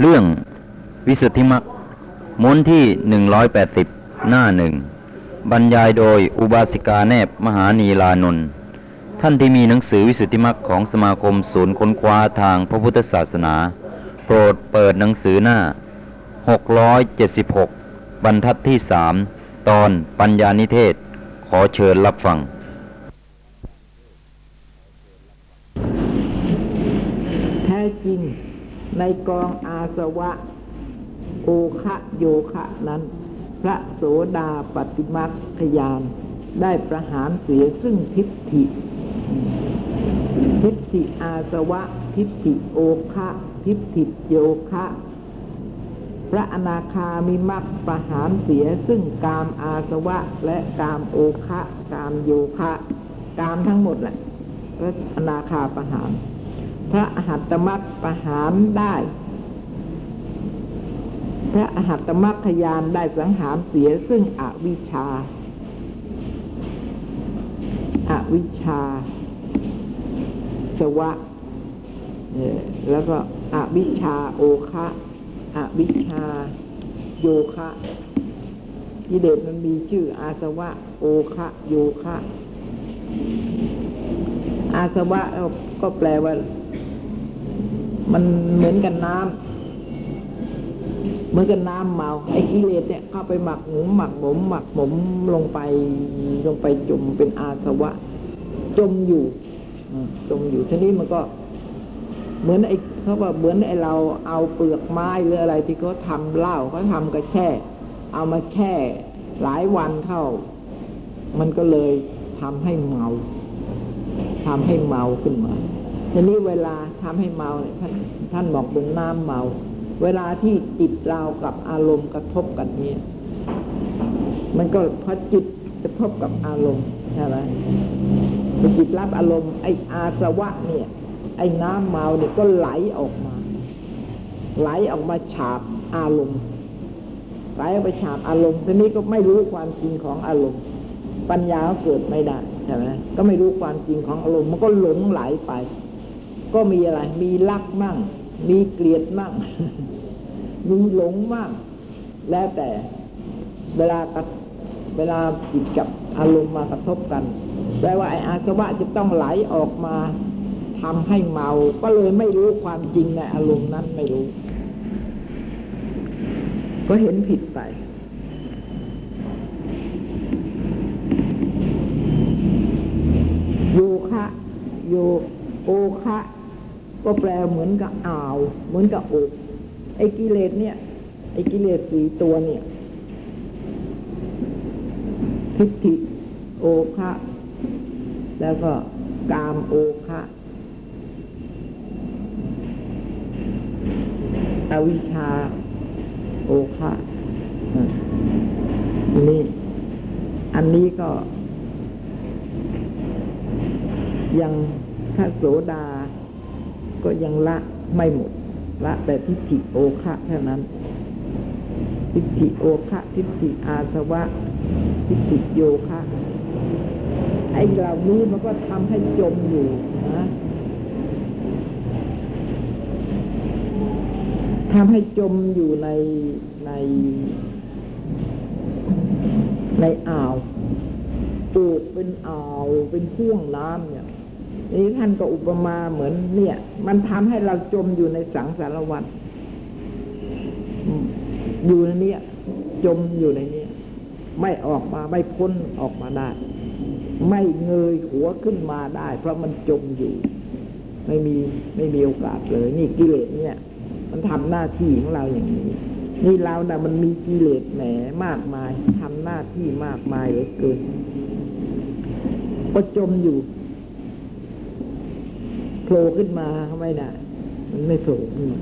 เรื่องวิสุทธิมรรคม้นที่ 180 หน้าหนึ่งบรรยายโดยอุบาสิกาแนบมหานีลานนท์ท่านที่มีหนังสือวิสุทธิมรรคของสมาคมศูนย์ค้นคว้าทางพระพุทธศาสนา โปรดเปิดหนังสือหน้า 676 บรรทัดที่สามตอนปัญญานิเทศ ขอเชิญรับฟัง แท้จริง ในกองอาสวะโอคะโยคะนั้น พระโสดาปฏิมักขยานได้ประหารเสียซึ่งทิฏฐิ ทิฏฐิอาสวะ ทิฏฐิโอคะทิฏฐิโยคะ พระอนาคามิมักประหารเสียซึ่งกามอาสวะและกามโอคะ กามโยคะ กามทั้งหมดแหละพระอนาคาประหาร พระอหัตมักประหารได้ พระอหัตมักขยานได้สังหารเสียซึ่งอวิชชาอวิชชาสวะแล้วก็อวิชชาโอคะอวิชชาโยคะกิเลสมันมีชื่ออาสวะ โอคะโยคะอาสวะก็แปลว่า มันเหมือนกันน้ำเหมือนกันน้ำเมา ไอ้กิเลสเนี่ยเข้าไปหมักหมมหมักหมมหมักหมมลงไปลงไปจมเป็นอาสวะ จมอยู่อจมอยู่ทีนี้มันก็ เหมือนไอ้เขาว่าเหมือนไอ้เราเอาเปลือกไม้หรืออะไรที่เขาทำเหล้าเขาทำกระแช่ เอามาแช่หลายวันเข้า มันก็เลยทำให้เมาทำให้เมาขึ้นมา ทีนี้เวลาทำให้เมาเนี่ยท่านท่านบอกเป็นน้ำเมา เวลาที่จิตเรากับอารมณ์กระทบกันเนี่ย มันก็พอจิตกระทบกับอารมณ์ใช่ไหมพอจิตรับอารมณ์ไอ้อาสวะเนี่ย ไอ้น้ำเมาเนี่ยก็ไหลออกมา ไหลออกมาฉาบอารมณ์ไหลออกไปฉาบอารมณ์ทีนี้ก็ไม่รู้ความจริงของอารมณ์ ปัญญาเกิดไม่ได้ใช่ไหมก็ไม่รู้ความจริงของอารมณ์มันก็หลงไหลไป ก็มีอะไร มีรักมั่ง มีเกลียดมั่ง มีหลงมั่ง แล้วแต่เวลากับเวลาจิตกับอารมณ์มากระทบกันแปลว่าไอ้อาสวะจะต้องไหลออกมาทำให้เมา ก็เลยไม่รู้ความจริงในอารมณ์นั้นไม่รู้ ก็เห็นผิดไปโยคะโยโอคะ ก็แปลเหมือนกับอ่าว เหมือนกับอกไอ้กิเลสเนี่ย ไอ้กิเลสสี่ตัวเนี่ย ทิฏฐิโอคะแล้วก็กามโอคะอวิชาโอคะนนี้อันนี้ก็ ยังพระโสดา ก็ยังละไม่หมด ละ แต่ทิฏฐิโอคะเท่านั้น ทิฏฐิโอคะทิฏฐิอาสวะ ทิฏฐิโยคะไอ้เหล่านี้มันก็ทำให้จมอยู่นะทำให้จมอยู่ในใน ในอ่าวตูกเป็นอ่าวเป็นพ่วงน้ำเนี่ย นี่ท่านก็อุปมาเหมือนเนี่ย มันทำให้เราจมอยู่ในสังสารวัฏอืมอยู่ในเนี้ยจมอยู่ในเนี้ยไม่ออกมาไม่พ้นออกมาได้ ไม่เงยหัวขึ้นมาได้ เพราะมันจมอยู่ ไม่มีไม่มีโอกาสเลย นี่กิเลสเนี่ย มันทำหน้าที่ของเราอย่างนี้ นี่เรานะ่ะมันมีกิเลสแหมมากมายทำหน้าที่มากมายเหลือเกินก็จมอยู่ โผล่ขึ้นมาไม่ได้ มันไม่โผล่ขึ้นมา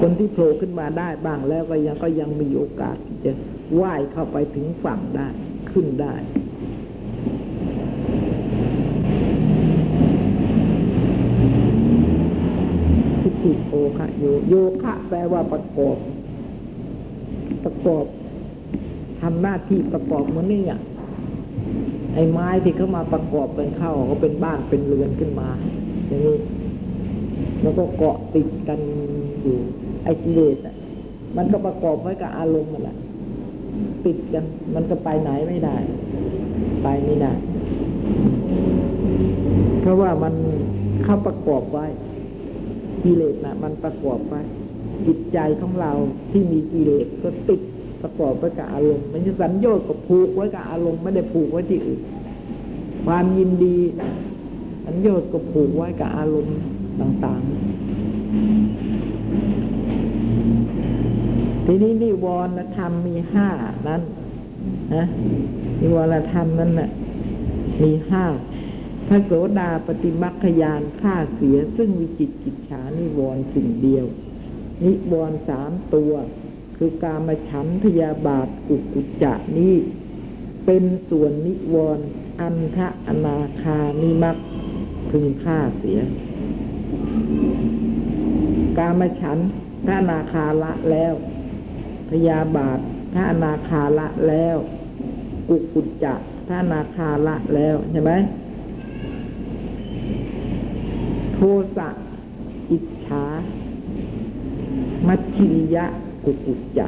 คนที่โผล่ขึ้นมาได้บ้างแล้วก็ยังก็ยังมีโอกาสที่จะว่ายเข้าไปถึงฝั่งได้ขึ้นได้ทิฏฐิโอคะโยโยคะแปลว่าประกอบ ประกอบทำหน้าที่ประกอบเหมือนนี่อะไอ้ไม้ที่เข้ามาประกอบเป็นเข้าก็เป็นบ้านเป็นเรือนขึ้นมา อย่างนี้แล้วก็เกาะติดกันอยู่ ไอ้กิเลสอะ มันก็ประกอบไว้กับอารมณ์มันแหละติดกัน มันก็ไปไหนไม่ได้ ไปไม่ได้ เพราะว่ามันเข้าประกอบไว้กิเลสนะมันประกอบไว้จิตใจของเราที่มีกิเลสก็ติดประกอบไว้กับอารมณ์มันจะสัญญาณก็ผูกไว้กับอารมณ์ไม่ได้ผูกไว้ที่อื่นความยินดี สัญญาณก็ผูกไว้กับอารมณ์ต่างๆ ทีนี้นิวรณธรรมมีห้านั้นนะนิวรณธรรมนั้นน่ะมีห้าพระโสดาปฏิมัคคยานฆ่าเสียซึ่งวิจิตกิจฉานิวรณ์สิ่งเดียว นิวรณ์สามตัว คือการมาฉันพยาบาทอุกุจจะนี้ เป็นส่วนนิวรณ์อันทะอนาคานิมัก พึงฆ่าเสีย การมฉันพระนาคาละแล้ว พยาบาทพระนาคาละแล้ว กุกุจจะพระนาคาละแล้วใช่ไหมโทสะอิจฉา มัชชิริยะกุกุจจะ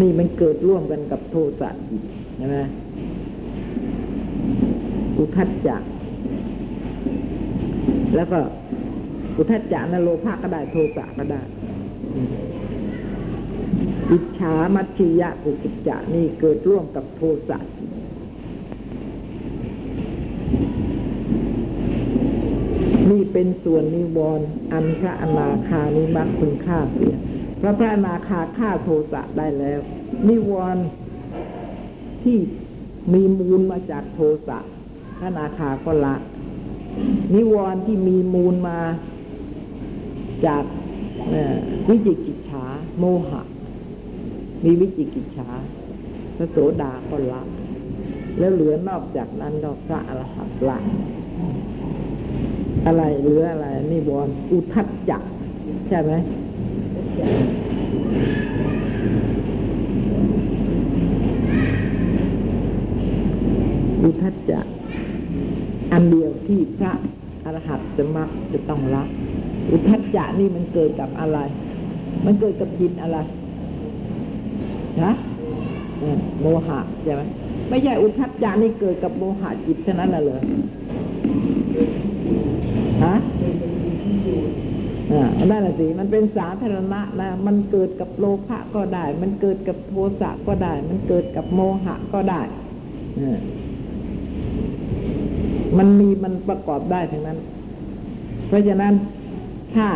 นี่มันเกิดร่วมกันกับโทสะอีกใช่ไหมอุทัจจะ แล้วก็อุทัจจะนโลภะก็ได้โทสะก็ได้ อิจฉามัชชิยะอุกิจจะนี่เกิดร่วมกับโทสะนี่เป็นส่วนนิวรณ์อันพระอนาคานิมักคุณค่าเสียพระพระอนาคาฆ่าโทสะได้แล้ว นิวรณ์ที่มีมูลมาจากโทสะพระอนาคาก็ละ นิวรณ์ที่มีมูลมาจากวิจิกิจฉาโมหะ มีวิจิกิจฉาพระโสดาก็ละ แล้วเหลือนอกจากนั้นก็พระอรหันต์ละอะไรเหลืออะไรนิวรณ์อุทัจจะใช่ไหมอุทัจจะ อันเดียวที่พระอรหัตจะมักจะต้องละอุทัจจะนี่มันเกิดกับอะไร มันเกิดกับจิตอะไรฮะโมหะใช่ไหมไม่ใช่อุทัจจานี่เกิดกับโมหะจิตเท่านั้นน่ะเหรอฮะอ่านั่นแหละสิมันเป็นสาธารณะนะ มันเกิดกับโลภะก็ได้ มันเกิดกับโทสะก็ได้ มันเกิดกับโมหะก็ได้เออ มันมีมันประกอบได้ทั้งนั้น เพราะฉะนั้นถ้า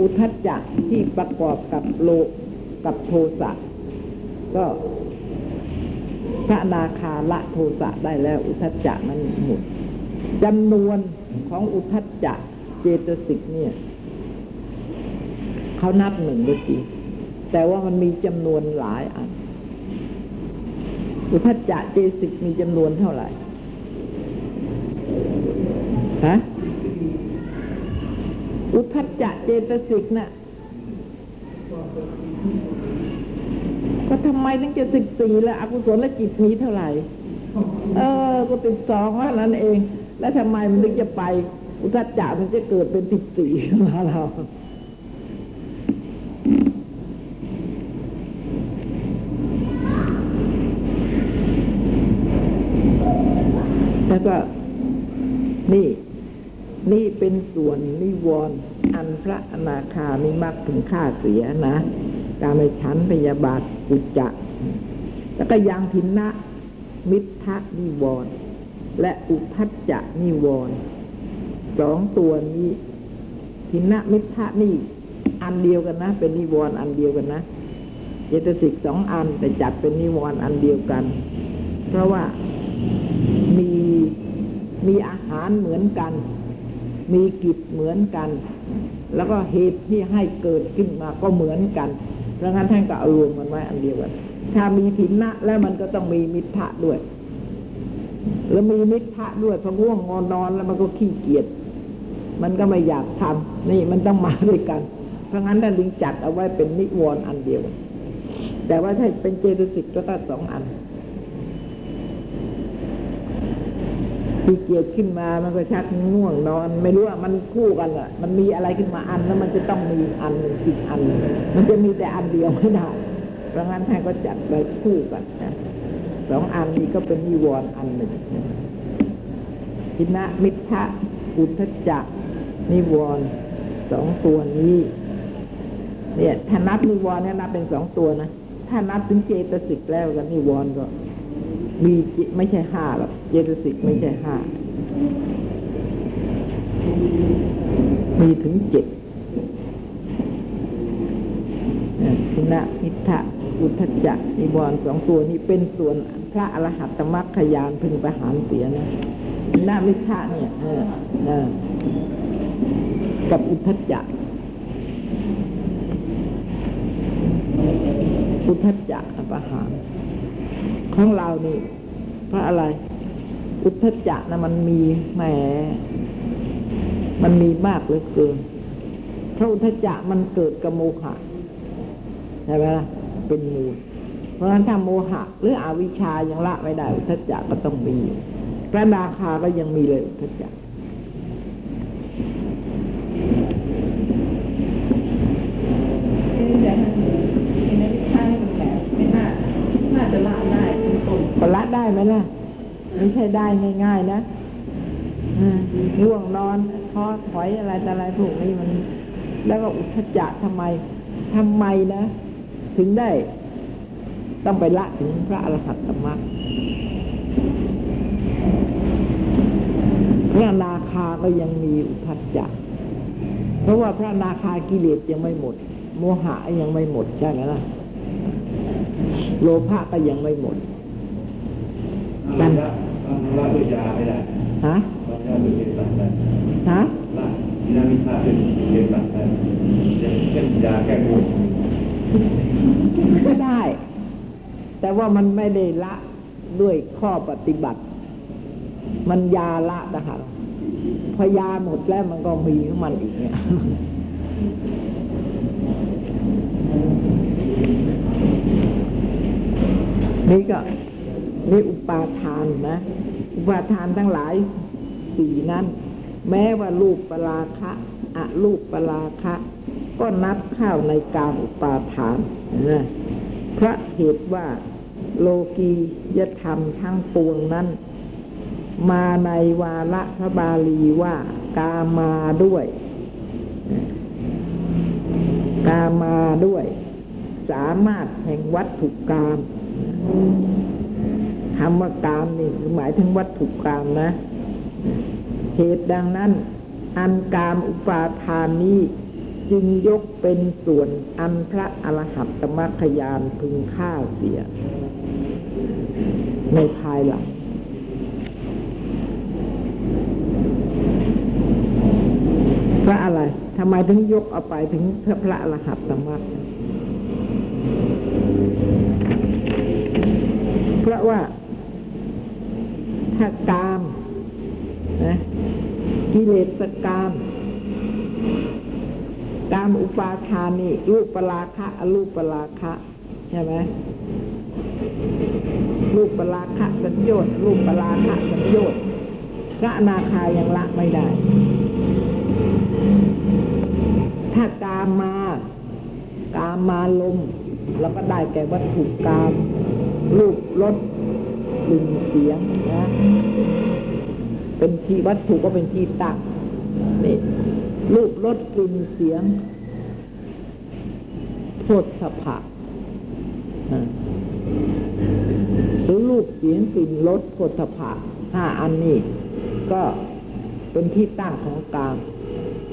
อุทัจจะที่ประกอบกับโลกับโทสะก็พระนาคาละโทสะได้แล้ว อุทัจจะมันหมดจำนวนของอุทัจจะเจตสิกเนี่ยเขานับหนึ่งด้วยจีแต่ว่ามันมีจำนวนหลายอัน อุทัจจะเจตสิกมีจำนวนเท่าไหร่ ฮะอุทัจจะเจตสิกน่ะก็ทำไมถึงเจตสิบสี่ละอกุศลจิตมีเท่าไหร่ เออ ก็ติดสองว่านั้นเอง แล้วทำไมมันถึงจะไป อุทัจจะมันจะเกิดเป็นติดสี่มาเรา แล้วก็ นี่ นี่ เป็นส่วนนิวรณ์อันพระอนาคามิมักถึงค่าเสียนะการไม่ฉันพยาบาทกุจจะแล้วก็ยังทินนะมิทะนิวรณ์และอุพัจจะนิวรณ์สองตัวนี้ทินนะมิทะนี่อันเดียวกันนะ เป็นนิวรณ์อันเดียวกันนะเจตสิกสองอันแต่จัดเป็นนิวรณ์อันเดียวกัน เพราะว่ามีมีอาหารเหมือนกัน มีกิจเหมือนกัน แล้วก็เหตุที่ให้เกิดขึ้นมาก็เหมือนกัน เพราะงั้นท่านก็เอารวมมันไว้อันเดียวกัน ถ้ามีถินนะแล้วมันก็ต้องมีมิทธะด้วย แล้วมีมิทธะด้วยพอง่วงงอนนอนแล้วมันก็ขี้เกียจ มันก็ไม่อยากทำนี่มันต้องมาด้วยกัน เพราะงั้นท่านจึงจัดเอาไว้เป็นนิวรณ์อันเดียว แต่ว่าถ้าเป็นเจตสิกก็ต้องสองอัน ขี้เกียจขึ้นมามันก็ชักง่วงนอน ไม่รู้ว่ามันคู่กันอะ มันมีอะไรขึ้นมาอันแล้วมันจะต้องมีอันหนึ่งอีกอัน มันจะมีแต่อันเดียวไม่ได้เพราะงั้นท่านก็จัดไปคู่กันนะสองอันนี้ก็เป็นนิวรณ์อันหนึ่งทินะมิทะอุทจจะนิวรณ์สองตัวนี้ เนี่ยถ้านับนิวรณ์เนี่ยนับเป็นสองตัวนะถ้านับถึงเจตสิกแล้วกันนิวรณ์ก็ มีไม่ใช่ห้าหรอกเจตสิกไม่ใช่ห้ามีถึงเจ็ดทินะมิทะอุทจจะนิวรณ์สองตัวนี้เป็นส่วนพระอรหัตตมรรคยานพึงประหารเสียนะทินะมิทะเนี่ยกับอุทจจะอุทจจะประหาร ของเรานี่เพราะอะไร อุทธจักนะมันมีแหม มันมีมากเหลือเกินพระอุทธจักมันเกิดกับโมหะใช่ไหมล่ะเป็นมูลเพราะฉะนั้นถ้าโมหะ หรืออวิชชายังละไม่ได้อุทธจักก็ต้องมีพระนาคาก็ยังมีเลยอุทธจัก แต่มันในนั้นข้างมันแบบไม่น่า น่าจะละได้ตรง ก็ละ ได้ไหมล่ะไม่ใช่ได้ง่ายๆนะอ่าง่วงนอนท้อถอยอะไรแต่อะไรพวกนี้มัน แล้วก็อุทจจะทำไมทำไมนะ ถึงได้ ต้องไปละถึงพระอรหัตตมรรคพระนาคาก็ยังมีอุทจจะเพราะว่าพระนาคากิเลสยังไม่หมด โมหะยังไม่หมดใช่ไหมล่ะ โลภะก็ยังไม่หมด ละละด้วยยาไม่ได้ฮะละด้วยเจตัดได้ฮะละนิรามิตาเป็นเจตัดได้เช่นยาแก้ง่วงก็ได้ แต่ว่ามันไม่ได้ละด้วยข้อปฏิบัติ มันยาละนะคะพอยาหมดแล้วมันก็มีของมันอีกเนี่ยนี่ก็ นี่อุปาทานนะ อุปาทานทั้งหลายสี่นั้น แม้ว่ารูปปราคะอะรูปปราคะ ก็นับเข้าในการอุปาทานนะเพราะเหตุว่าโลกียธรรมทั้งปวงนั้น มาในวาระพระบาลีว่ากามาด้วย กามาด้วย สามารถแห่งวัตถุกรรม คำว่ากามนี่คือหมายถึงวัตถุกรรมนะ เหตุดังนั้น อันกามอุปาทานนี้จึงยกเป็นส่วนอันพระอรหัตตมรรคยานพึงฆ่าเสีย ในภายหลังพระอะไรทำไมถึงยกเอาไปถึงพระพระอรหัตตมรรคเพราะว่า ถ้ากามนะกิเลสกามกามอุปาทานนี่รูปปราคะอรูปปราคะใช่ไหมรูปปราคะสัญโยชน์รูปปราคะสัญโยชน์พระนาคายังละไม่ได้ ถ้ากามมากามมาลมเราก็ได้แก่วัตถุกามรูปรส กลิ่นเสียงนะเป็นที่วัตถุก็เป็นที่ตั้งนี่รูปรสกลิ่นเสียงโพธพะหรือรูปเสียงกลิ่นรสโพธพะห้าอันนี้ก็เป็นที่ตั้งของกาม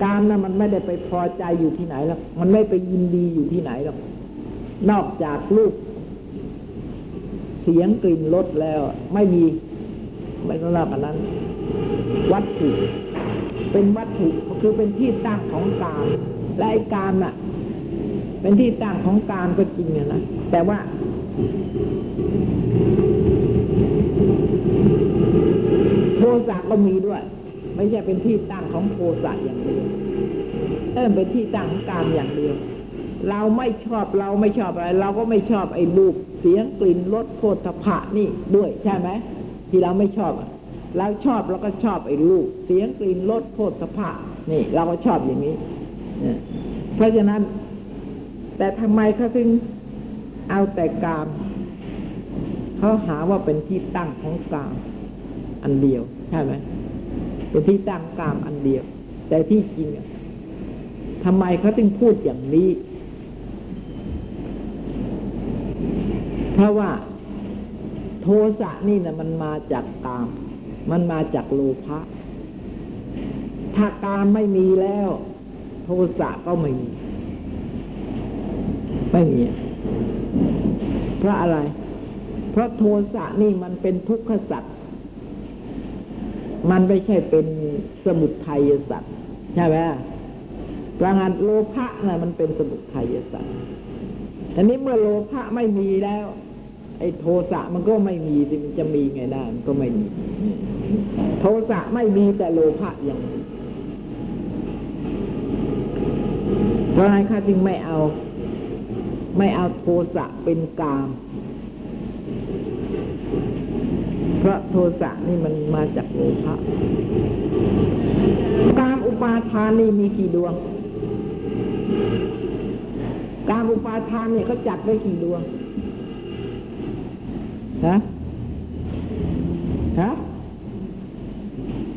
กามนะมันไม่ได้ไปพอใจอยู่ที่ไหนหรอกมันไม่ไปยินดีอยู่ที่ไหนหรอกนอกจากรูป เสียงกลิ่นรสแล้ว ไม่มีไม่ต้องรับอันนั้น วัตถุ เป็นวัตถุคือเป็นที่ตั้งของกามและไอ้กามน่ะ เป็นที่ตั้งของกามก็จริงอะนะแต่ว่าโทสะก็มีด้วย ไม่ใช่เป็นที่ตั้งของโทสะอย่างเดียวเออเป็นที่ตั้งของกามอย่างเดียว เราไม่ชอบเราไม่ชอบอะไร เราก็ไม่ชอบไอ้รูป เสียงกลิ่นรสโคตรพะนี่ด้วยใช่ไหมที่เราไม่ชอบอะเราชอบเราก็ชอบไอ้รูปเสียงกลิ่นรสโพธภะนี่ เราก็ชอบอย่างนี้เพราะฉะนั้น แต่ทำไมเขาถึงเอาแต่กามเขาหาว่าเป็นที่ตั้งของกามอันเดียวใช่ไหมเป็นที่ตั้งกามอันเดียว แต่ที่จริงอะทำไมเขาถึงพูดอย่างนี้ เพราะว่าโทสะนี่นะมันมาจากกาม มันมาจากโลภะถ้ากามไม่มีแล้ว โทสะก็ไม่มีไม่มีเพราะอะไร เพราะโทสะนี่มันเป็นทุกขสัตว์มันไม่ใช่เป็นสมุทัยสัตว์ใช่ไหมพลังงานโลภะนะ่มันเป็นสมุทัยสัตว์ทีนี้เมื่อโลภะไม่มีแล้ว อ้โทสะมันก็ไม่มีมันจะมีไงได้มันก็ไม่มี โทสะไม่มีแต่โลภะยังมีเพราะอะไรข้าจึงไม่เอา ไม่เอาโทสะเป็นกาม เพราะโทสะนี่มันมาจากโลภะกามอุปาทานนี่มีกี่ดวง กามอุปาทานเนี่ยเขาจัดไว้กี่ดวง ฮะฮะ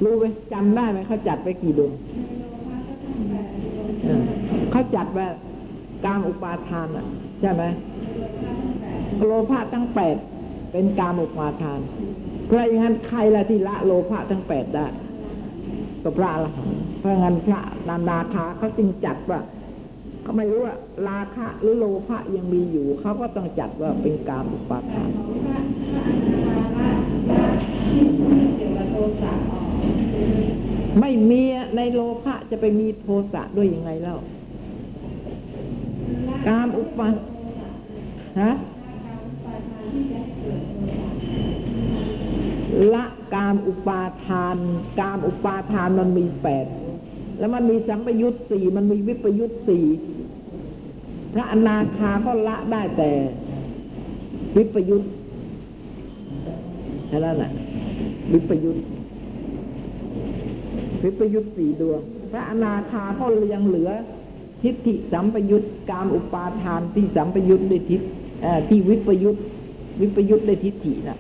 รู้ไหมจำได้ไหมเขาจัดไปกี่ดวงเออเขาจัดว่ากามอุปาทานอะ ใช่ไหมโลภะทั้งแปดเป็นกามอุปาทานเพราะอย่างนั้นใครละที่ละโลภะทั้งแปดได้ก็พระอรหันต์เพราะงั้นพระนานาคาเขาจึงจัดว่าเขาไม่รู้ว่าราคะหรือโลภะยังมีอยู่เขาก็ต้องจัดว่าเป็นกามอุปาทาน ไม่มีในโลภะจะไปมีโทสะด้วยยังไงเล่า กามอุปาฮะละกามอุปาทาน กามอุปาทานมันมีแปดแล้วมันมีสัมปยุตสี่มันมีวิปยุตสี่พระอนาคาก็ละได้แต่ วิปยุตแค่นั้นแหละ วิปยุตวิปยุตสี่ดวง พระอนาคาก็ยังเหลือ ทิฏฐิสัมปยุตกามอุปาทานที่สัมปยุตด้วยทิฏที่วิปยุตวิปยุตด้วยทิฏฐิน่ะ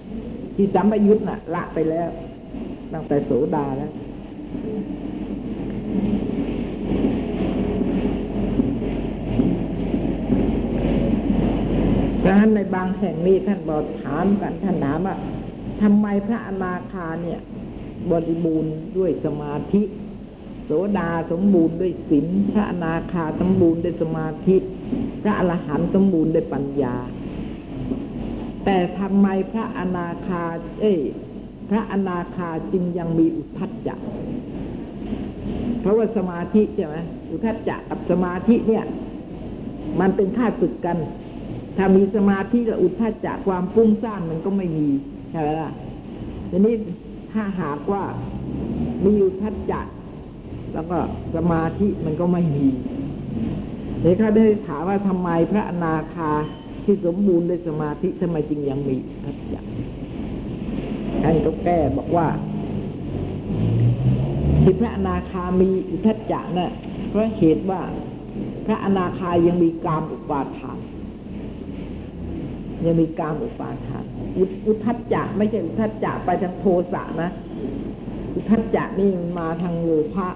ที่สัมปยุตน่ะ ละไปแล้ว ตั้งแต่โสดาแล้วดังนั้นในบางแห่งนี้ท่านบอกถามกันท่านถามว่า ทำไมพระอนาคาเนี่ย บริบูรณ์ด้วยสมาธิ โสดาสมบูรณ์ด้วยศีลพระอนาคาสมบูรณ์ด้วยสมาธิ พระอรหันต์สมบูรณ์ด้วยปัญญา แต่ทำไมพระอนาคา เอ้พระอนาคาจึงยังมีอุทัจจะเพราะว่าสมาธิใช่ไหมอุทัจจะกับสมาธิเนี่ย มันเป็นค่าศึกกัน ถ้ามีสมาธิและอุทธัจจะความฟุ้งซ่านมันก็ไม่มี ใช่ไหมล่ะทีนี้ถ้าหากว่ามีอุทธัจจะแล้วก็สมาธิมันก็ไม่มีเดี๋ยวเขาได้ถามว่าทำไมพระอนาคาที่สมบูรณ์ด้วยสมาธิทำไมจึงยังมีทธัจจะท่านก็แก้บอกว่า ที่พระอนาคามีอุทธัจจะน่ะเพราะเหตุว่าพระอนาคายังมีกามอุปาทาน ยังมีกามอุปาทาน อุอุทัจจะไม่ใช่อุทัจจะไปทางโทสะนะ อุทัจจะนี่มันมาทางโลภะ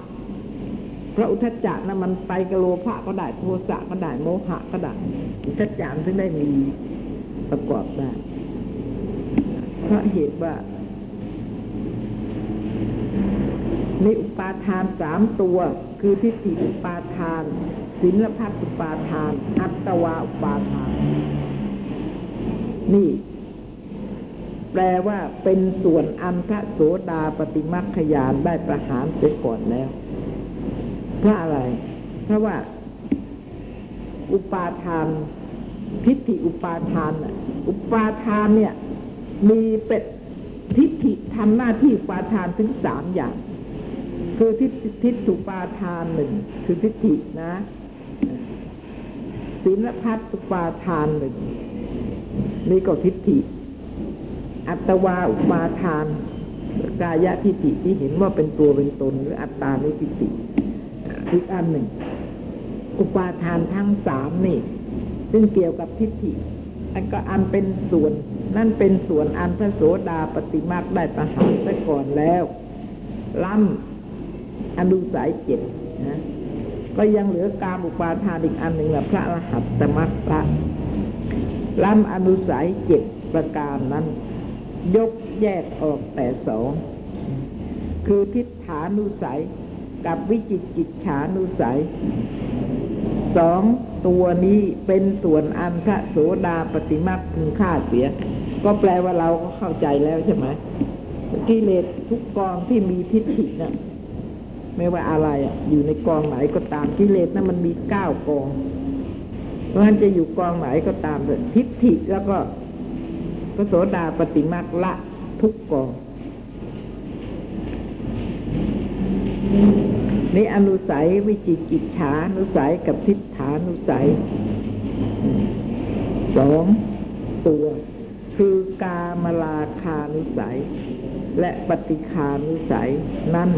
เพราะอุทัจจะนะมันไปกับโลภะก็ได้โทสะก็ได้โมหะก็ได้อุทัจจะมันถึงได้มีประกอบได้เพราะเหตุว่ามีอุปาทานสามตัว คือทิฏฐิอุปาทาน ศีลพัตอุปาทาน อัตตวาอุปาทาน นี่ แปลว่าเป็นส่วนอันพระโสดาปฏิมัคคยานได้ประหารเสียก่อนแล้ว เพราะอะไร เพราะว่า อุปาทานทิฏฐิอุปาทานน่ะอุปาทานเนี่ย มีเป็นทิฏฐิทำหน้าที่อุปาทานถึงสามอย่าง คือทิฏฐิทิฏฐุปาทานหนึ่งคือทิฏฐินะศีลพัตตุปาทานหนึ่งนี่ก็ทิฏฐิ อัตวาอุปาทาน กายะทิฏฐิที่เห็นว่าเป็นตัวเป็นตนหรืออัตตาในทิฏฐิอีกอันหนึ่ง อุปาทานทั้งสามนี่ ซึ่งเกี่ยวกับทิฏฐิอันก็อันเป็นส่วน นั่นเป็นส่วนอันพระโสดาปฏิมาได้ประหารซะก่อนแล้ว ล้ำอนุสัยเจ็ดนะก็ยังเหลือการอุปาทานอีกอันหนึ่งแหละพระรหัตตมรรคละล้ำอนุสัยเจ็ดประการนั้น ยกแยกออกแต่สอง คือทิฏฐานุสัย กับวิจิกิจฉานุสัยสองตัวนี้เป็นส่วนอันพระโสดาปฏิมาพึงฆ่าเสีย ก็แปลว่าเราก็เข้าใจแล้วใช่ไหมกิเลสทุกกองที่มีทิฏฐินะ่ะไม่ว่าอะไรอะ อยู่ในกองไหนก็ตามกิเลสนะั้นมันมีเก้ากอง เพราะฉะนั้นจะอยู่กองไหนก็ตามเลยทิฏฐิแล้วก็ ระโสดาปฏิมาละทุกกองนี่อนุสัยวิจิกิจฉานุสัยกับทิฏฐานุสัยสองตัว คือกามลาคานุสัย และปฏิคานุสัย นั่น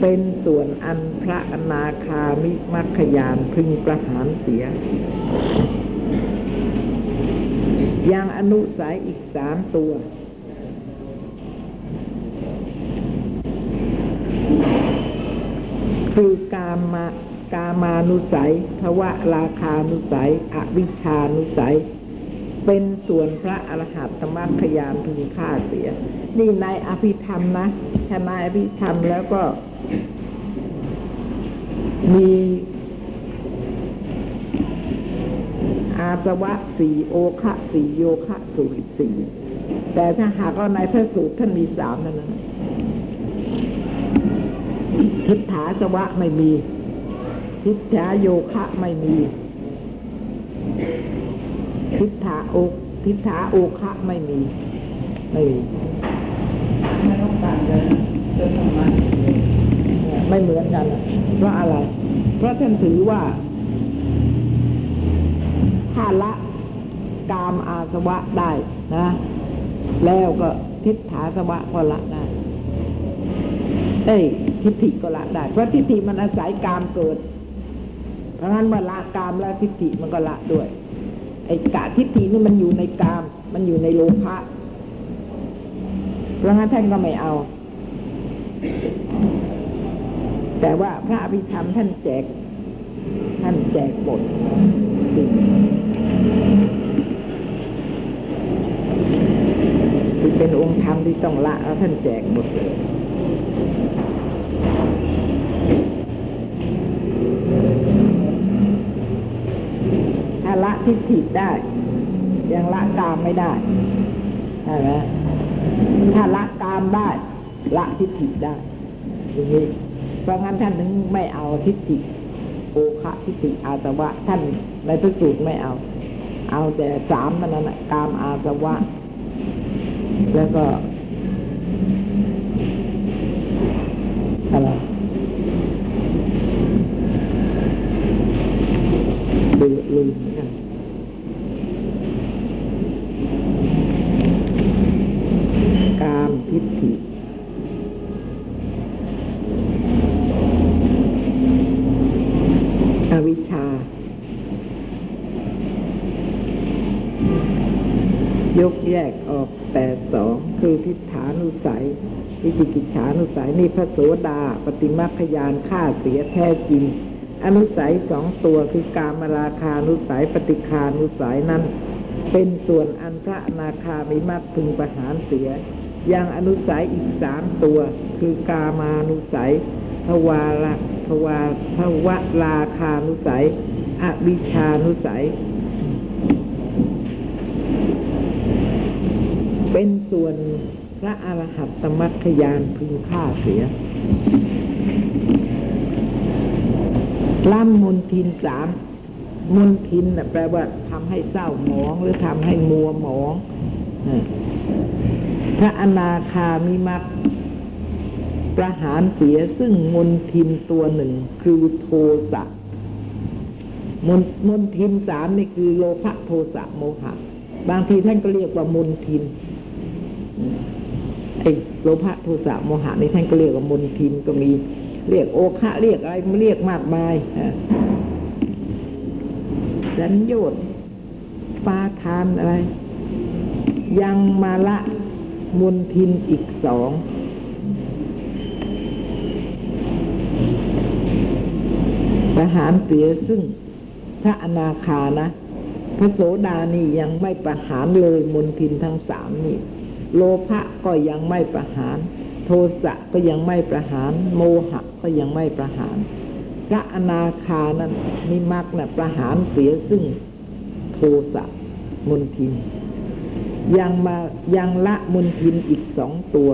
เป็นส่วนอันพระอนาคามิมัคคยานพึงประหารเสีย ย่างอนุสัยอีกสามตัว คือกามากามานุสัยภวะราคานุสัย อวิชานุสัย เป็นส่วนพระอรหัตตมรรคยานพึงฆ่าเสีย นี่ในอภิธรรมนะถ้าในอภิธรรมแล้วก็มี อา สวะสี่โอคะสี่โยคะสูตรสี่แต่ถ้าหากว่าในพระสูตรท่านมีสามนั่นนะทิฏฐาสวะไม่มี ทิฏฐาโยคะไม่มี ทิฏฐาโอทิฏฐาโอคะไม่มี ไม่มีไม่ต้องการจะจะทำไมไม่เหมือนกันเพราะอะไร เพราะท่านถือว่า ถ้าละกามอาสวะได้นะ แล้วก็ทิฏฐาสวะก็ละได้เอ้ยทิฏฐิก็ละได้ เพราะทิฏฐิมันอาศัยกามเกิด เพราะนั้นเมื่อละกามแล้วทิฏฐิมันก็ละด้วย ไอ้กะทิฏฐินี่มันอยู่ในกาม มันอยู่ในโลภะเพราะงั้นท่านก็ไม่เอา แต่ว่าพระอภิธรรมท่านแจก ท่านแจกบท ที่เป็นองค์ธรรมที่ต้องละแล้วท่านแจกหมดเลยถ้าละทิฏฐิได้ ยังละกามไม่ได้ใช่ไหมถ้าละกามได้ ละทิฏฐิได้อย่างนี้เพราะงั้นท่านถึงไม่เอาทิฏฐิโอคะทิฏฐิอาสวะ ท่านในพระสูตรไม่เอา เอาแต่สามนั่นน่ะกามอาสวะ แล้วก็อะไรลืมลืมเหมือนกันกามทิฏฐิ อวิชชา ยกแยกออกแต่สองคือทิฏฐานุสัย วิจิกิจฉานุสัย นี่ พระโสดา ปฏิมาขยานฆ่าเสียแท้จริง อนุสัยสองตัวคือกามราคานุสัยปฏิคานุสัยนั้น เป็นส่วนอันพระนาคามิมักพึงประหารเสียอย่างอนุสัยอีกสามตัว คือกามานุสัยทวาระทวาทวราคานุสัย อวิชานุสัย เป็นส่วน พระอรหัตตมัคคยานพึงฆ่าเสียล่ำมนทินสามมนทินแปลว่าทำให้เศร้าหมองหรือทำให้มัวหมองพระอนาคามิมักประหารเสียซึ่งมนทินตัวหนึ่งคือโทสะมนมนทินสามนี่คือโลภะโทสะโมหะ บางทีท่านก็เรียกว่ามนทิน ไอ้โลภะโทสะโมหะนี่ท่านก็เรียกว่ามนทินก็มีเรียกโอคะเรียกอะไรมันเรียกมากมายสัญญชน์ปาทานอะไร ยังมาละมนทินอีกสองประหารเสียซึ่งพระอนาคานะ พระโสดานี่ยังไม่ประหารเลยมนทินทั้งสามนี่ โลภะก็ยังไม่ประหาร โทสะก็ยังไม่ประหาร โมหะก็ยังไม่ประหาร พระอนาคานั้นนิมักนะประหารเสียซึ่งโทสะมุนทิน ยังมายังละมุนทินอีกสองตัว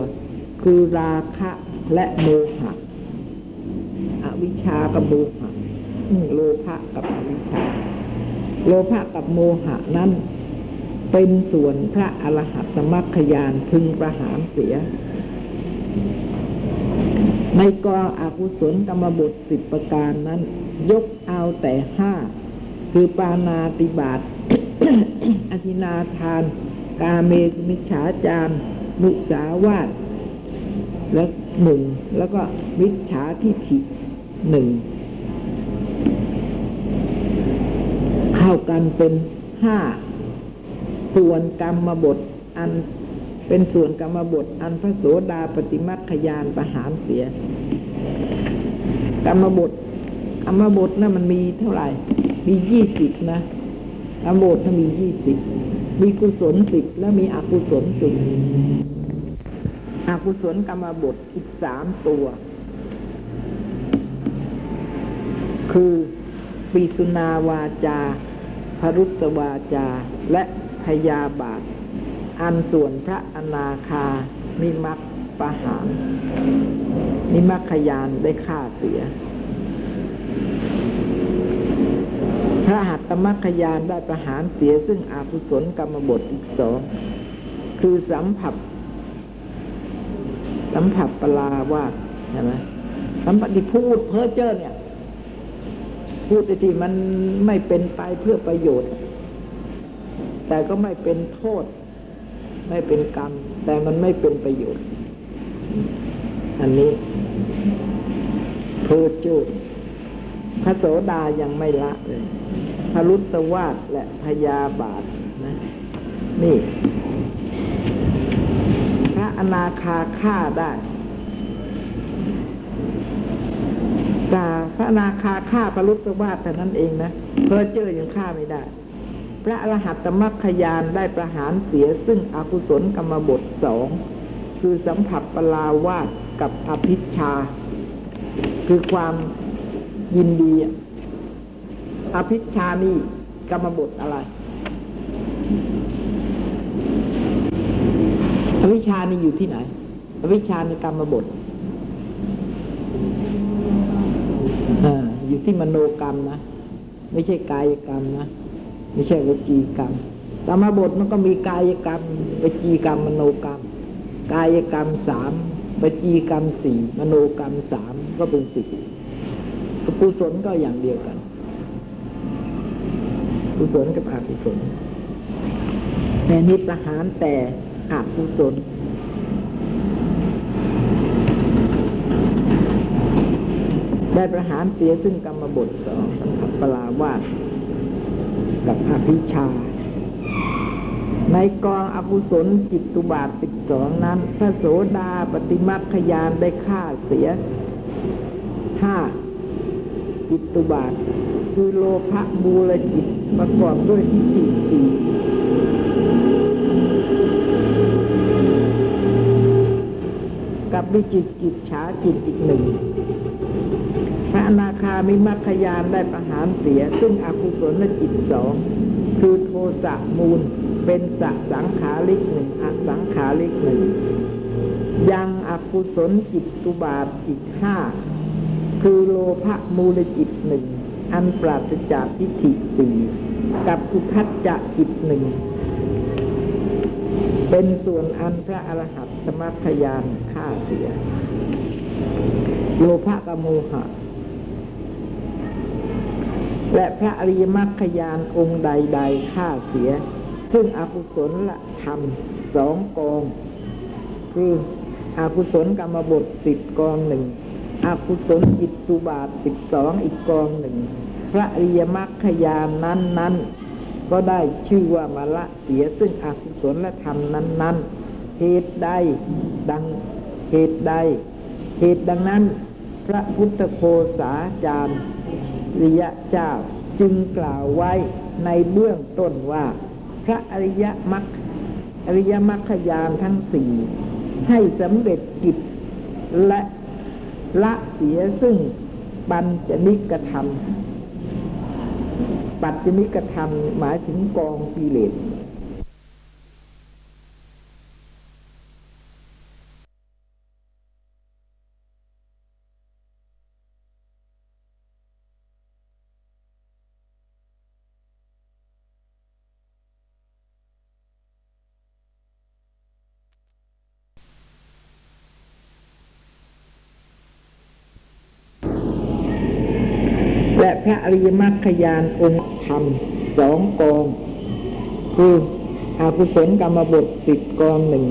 คือราคะและโมหะ อวิชากับโมหะโลภะกับอวิชชาโลภะกับโมหะนั้น เป็นส่วนพระอรหัตมรรคยานพึงประหารเสีย ในกองอกุศลกรรมบทสิบประการนั้น ยกเอาแต่ห้า คือปานาติบาตอธินาทาน กาเมสุมิฉาจารมุสาวาทและหนึ่ง แล้วก็มิจฉาทิฐิหนึ่งเข้ากันเป็นห้า ส่วนกรรมบทอันเป็นส่วนกรรมบทอันพระโสดาปฏิมัคคยานประหารเสีย กรรมบทกรรมบทนะ่ะมันมีเท่าไหร่ มียี่สิบนะกรรมบทน่ะมียี่สิบมีกุศลสิบแล้วมีอกุศลสิบอกุศลกรรมบทอีกสามตัว คือปีสุนาวาจาพรุตวาจา และ พยาบาท อันส่วนพระอนาคานิมักประหาร นิมักขยานได้ฆ่าเสีย พระหัตถมัคคยานได้ประหารเสียซึ่งอาภุศลกรรมบทอีกสองคือสัมผัสสัมผัสปลาวาสใช่ไหมสัมผัสที่พูดเพ้อเจ้อเนี่ย พูดที่มันไม่เป็นไปเพื่อประโยชน์ แต่ก็ไม่เป็นโทษ ไม่เป็นกรรม แต่มันไม่เป็นประโยชน์ อันนี้เพื่อจูดพระโสดายังไม่ละเลยพระรุตวาดและพยาบาทนะนี่ พระอนาคาฆ่าได้กาพระอนาคาฆ่าพระรุตวาดแต่นั้นเองนะเพอเจอยังฆ่าไม่ได้ ระอรหัตมัคคยานได้ประหารเสียซึ่งอกุศลกรรมบทสองคือสัมผัสปลาวาสกับอภิชา คือความยินดี อภิชานี่กรรมบทอะไร อวิชานี่อยู่ที่ไหน อวิชชาในกรรมบทอ่าอยู่ที่มโนกรรมนะ ไม่ใช่กายกรรมนะ ไม่ใช่วจีกรรมกรรมบทมันก็มีกายกรรมวจีกรรมมโนกรรม กายกรรมสามวจีกรรมสี่มโนกรรมสามก็เป็นสิบกุศลก็อย่างเดียวกันกุศลกับอกุศลแต่นี้ประหารแต่อกุศลได้ประหารเสียซึ่งกรรมบทสองสังขปลาวาส กับอภิชา ในกองอกุศลจิตตุบาทสิบสองนั้น พระโสดาปฏิมัคคยานได้ฆ่าเสียห้าจิตตุบาท คือโลภะมูลจิตประกอบด้วยทิฏฐิสี่กับวิจิตกิจฉาจิตอีกหนึ่ง ระอนาคามิมัคคยานได้ประหารเสีย ซึ่งอกุศลจิตสองคือโทสะมูลเป็นสสังขาริกหนึ่งอสังขาริกหนึ่งยังอกุศลจิตตุบาทอีกห้าคือโลภะมูลจิตหนึ่งอันปราศจากทิฏฐิสี่กับอุทัจจะจิตหนึ่งเป็นส่วนอันพระอรหัตสมัคยานฆ่าเสีย โลภะกโมหะ และพระอริยมรรคยานองค์ใดๆฆ่าเสีย ซึ่งอกุศลละธรรมสองกอง คืออากุศลกรรมบทสิบกองหนึ่งอากุศลจิตุบาทสิบสองอีกกองหนึ่ง พระอริยมรรคยานนั้นนั้นๆก็ได้ชื่อว่ามาละเสียซึ่งอกุศลและธรรมนั้นนั้นๆเหตุใดดังเหตุใด เหตุดังนั้น พระพุทธโคสาจารย์ ริยะเจ้าจึงกล่าวไว้ในเบื้องต้นว่า พระอริยมรรคอริยมรรคยานทั้งสี่ให้สำเร็จกิจและละเสียซึ่งปัญจนิกธรรม ปัจจนิกธรรมหมายถึงกองกิเลส ระอริยมรรคยานองค์ธรรมสองกอง คืออากุศลกรรมบทสิบกองหนึ่ง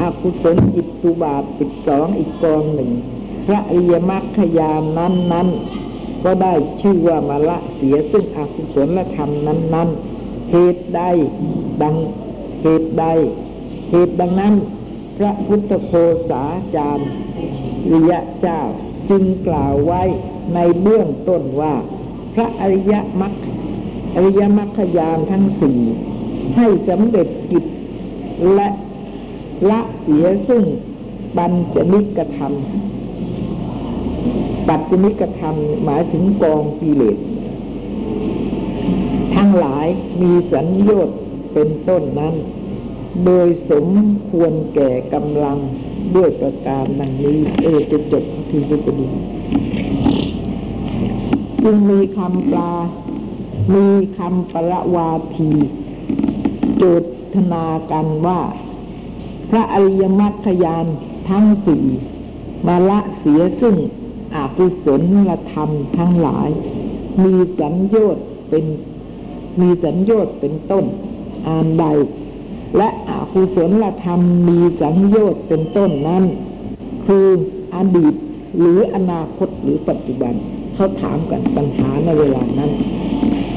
อากุศลจิตตุบาทสิบสองอีกกองหนึ่งพระอริยมรรคยานนั้นนั้นก็ได้ชื่อว่ามาละเสียซึ่งอากุศลและธรรมนั้นนั้นเหตุใดดังเหตุใดเหตุดังนั้น พระพุทธโคสาจารย์ริยะเจ้าจึงกล่าวไว้ในเบื้องต้นว่า พระอริยมรรคอริยมรรคยานทั้งสี่ให้สำเร็จกิจและละเสียซึ่งปัญจนิกธรรม ปัจจนิกธรรมหมายถึงกองกิเลสทั้งหลายมีสัญญาณเป็นต้นนั้น โดยสมควรแก่กำลังด้วยประการดังนี้ เออจะจบที่จะดี จึงมีคำปลา มีคำประวาทีโจทนากันว่า พระอริยมรรคยานทั้งสี่มาละเสียซึ่งอากุศลละธรรมทั้งหลาย มีสัญญาณเป็นมีสัญญาณเป็นต้นอ่านใด และอากุศละธรรมมีสัญญาณเป็นต้นนั้น คืออดีตหรืออนาคตหรือปัจจุบัน เขาถามกันปัญหาในเวลานั้น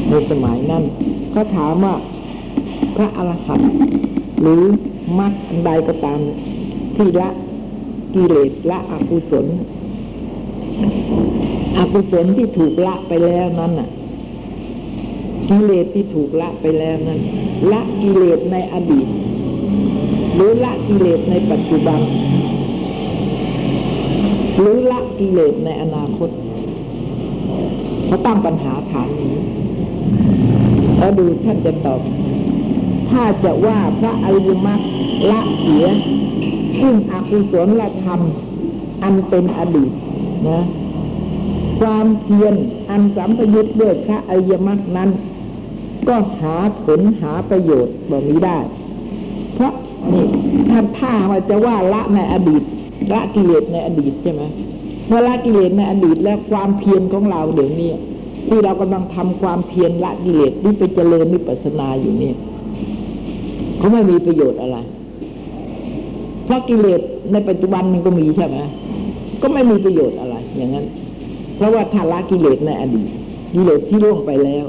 ในสมัยนั้นเขาถามว่าพระอรหันต์หรือมรรคอันใดก็ตามที่ละกิเลสละอกุศลอกุศลที่ถูกละไปแล้วนั้นน่ะกิเลสที่ถูกละไปแล้วนั้น ละกิเลสในอดีต หรือละกิเลสในปัจจุบัน หรือละกิเลสในอนาคต เขาตั้งปัญหาถามนี้แล้วดูท่านจะตอบ ถ้าจะว่าพระอริยมรรคละเสีย ซึ่งอกุศลละธรรม อันเป็นอดีตนะความเพียรอันสัมพยุตด้วยพระอริยมรรคนั้น ก็หาผลหาประโยชน์แบบนี้ได้ เพราะนี่ท่านถ้าว่าจะว่าละในอดีตละกิเลสในอดีตใช่ไหม เมื่อละกิเลสในอดีตแล้วความเพียรของเราเดี๋ยวนี้ที่เรากำลังทำความเพียรละกิเลสนี่ไปเจริญนิพพานาอยู่เนี่ยเขาไม่มีประโยชน์อะไร เพราะกิเลสในปัจจุบันมันก็มีใช่ไหมก็ไม่มีประโยชน์อะไร อย่างนั้น เพราะว่าถ้าละกิเลสในอดีตกิเลสที่ล่วงไปแล้ว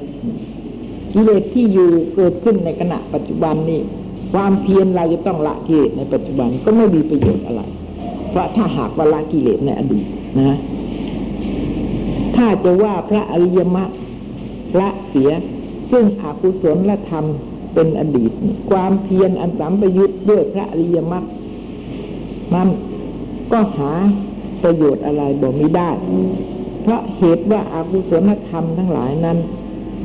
กิเลสที่อยู่เกิดขึ้นในขณะปัจจุบันนี่ความเพียรเราจะต้องละกิเลสในปัจจุบันก็ไม่มีประโยชน์อะไร เพราะถ้าหากว่าละกิเลสในอดีต นะ ถ้าจะว่าพระอริยมรรคละเสีย ซึ่งอกุศลและธรรมเป็นอดีต ความเพียรอันสัมปยุตด้วยพระอริยมรรคนั้นก็หาประโยชน์อะไรบอกไม่ได้ เพราะเหตุว่าอากุศลธรรมทั้งหลายนั้น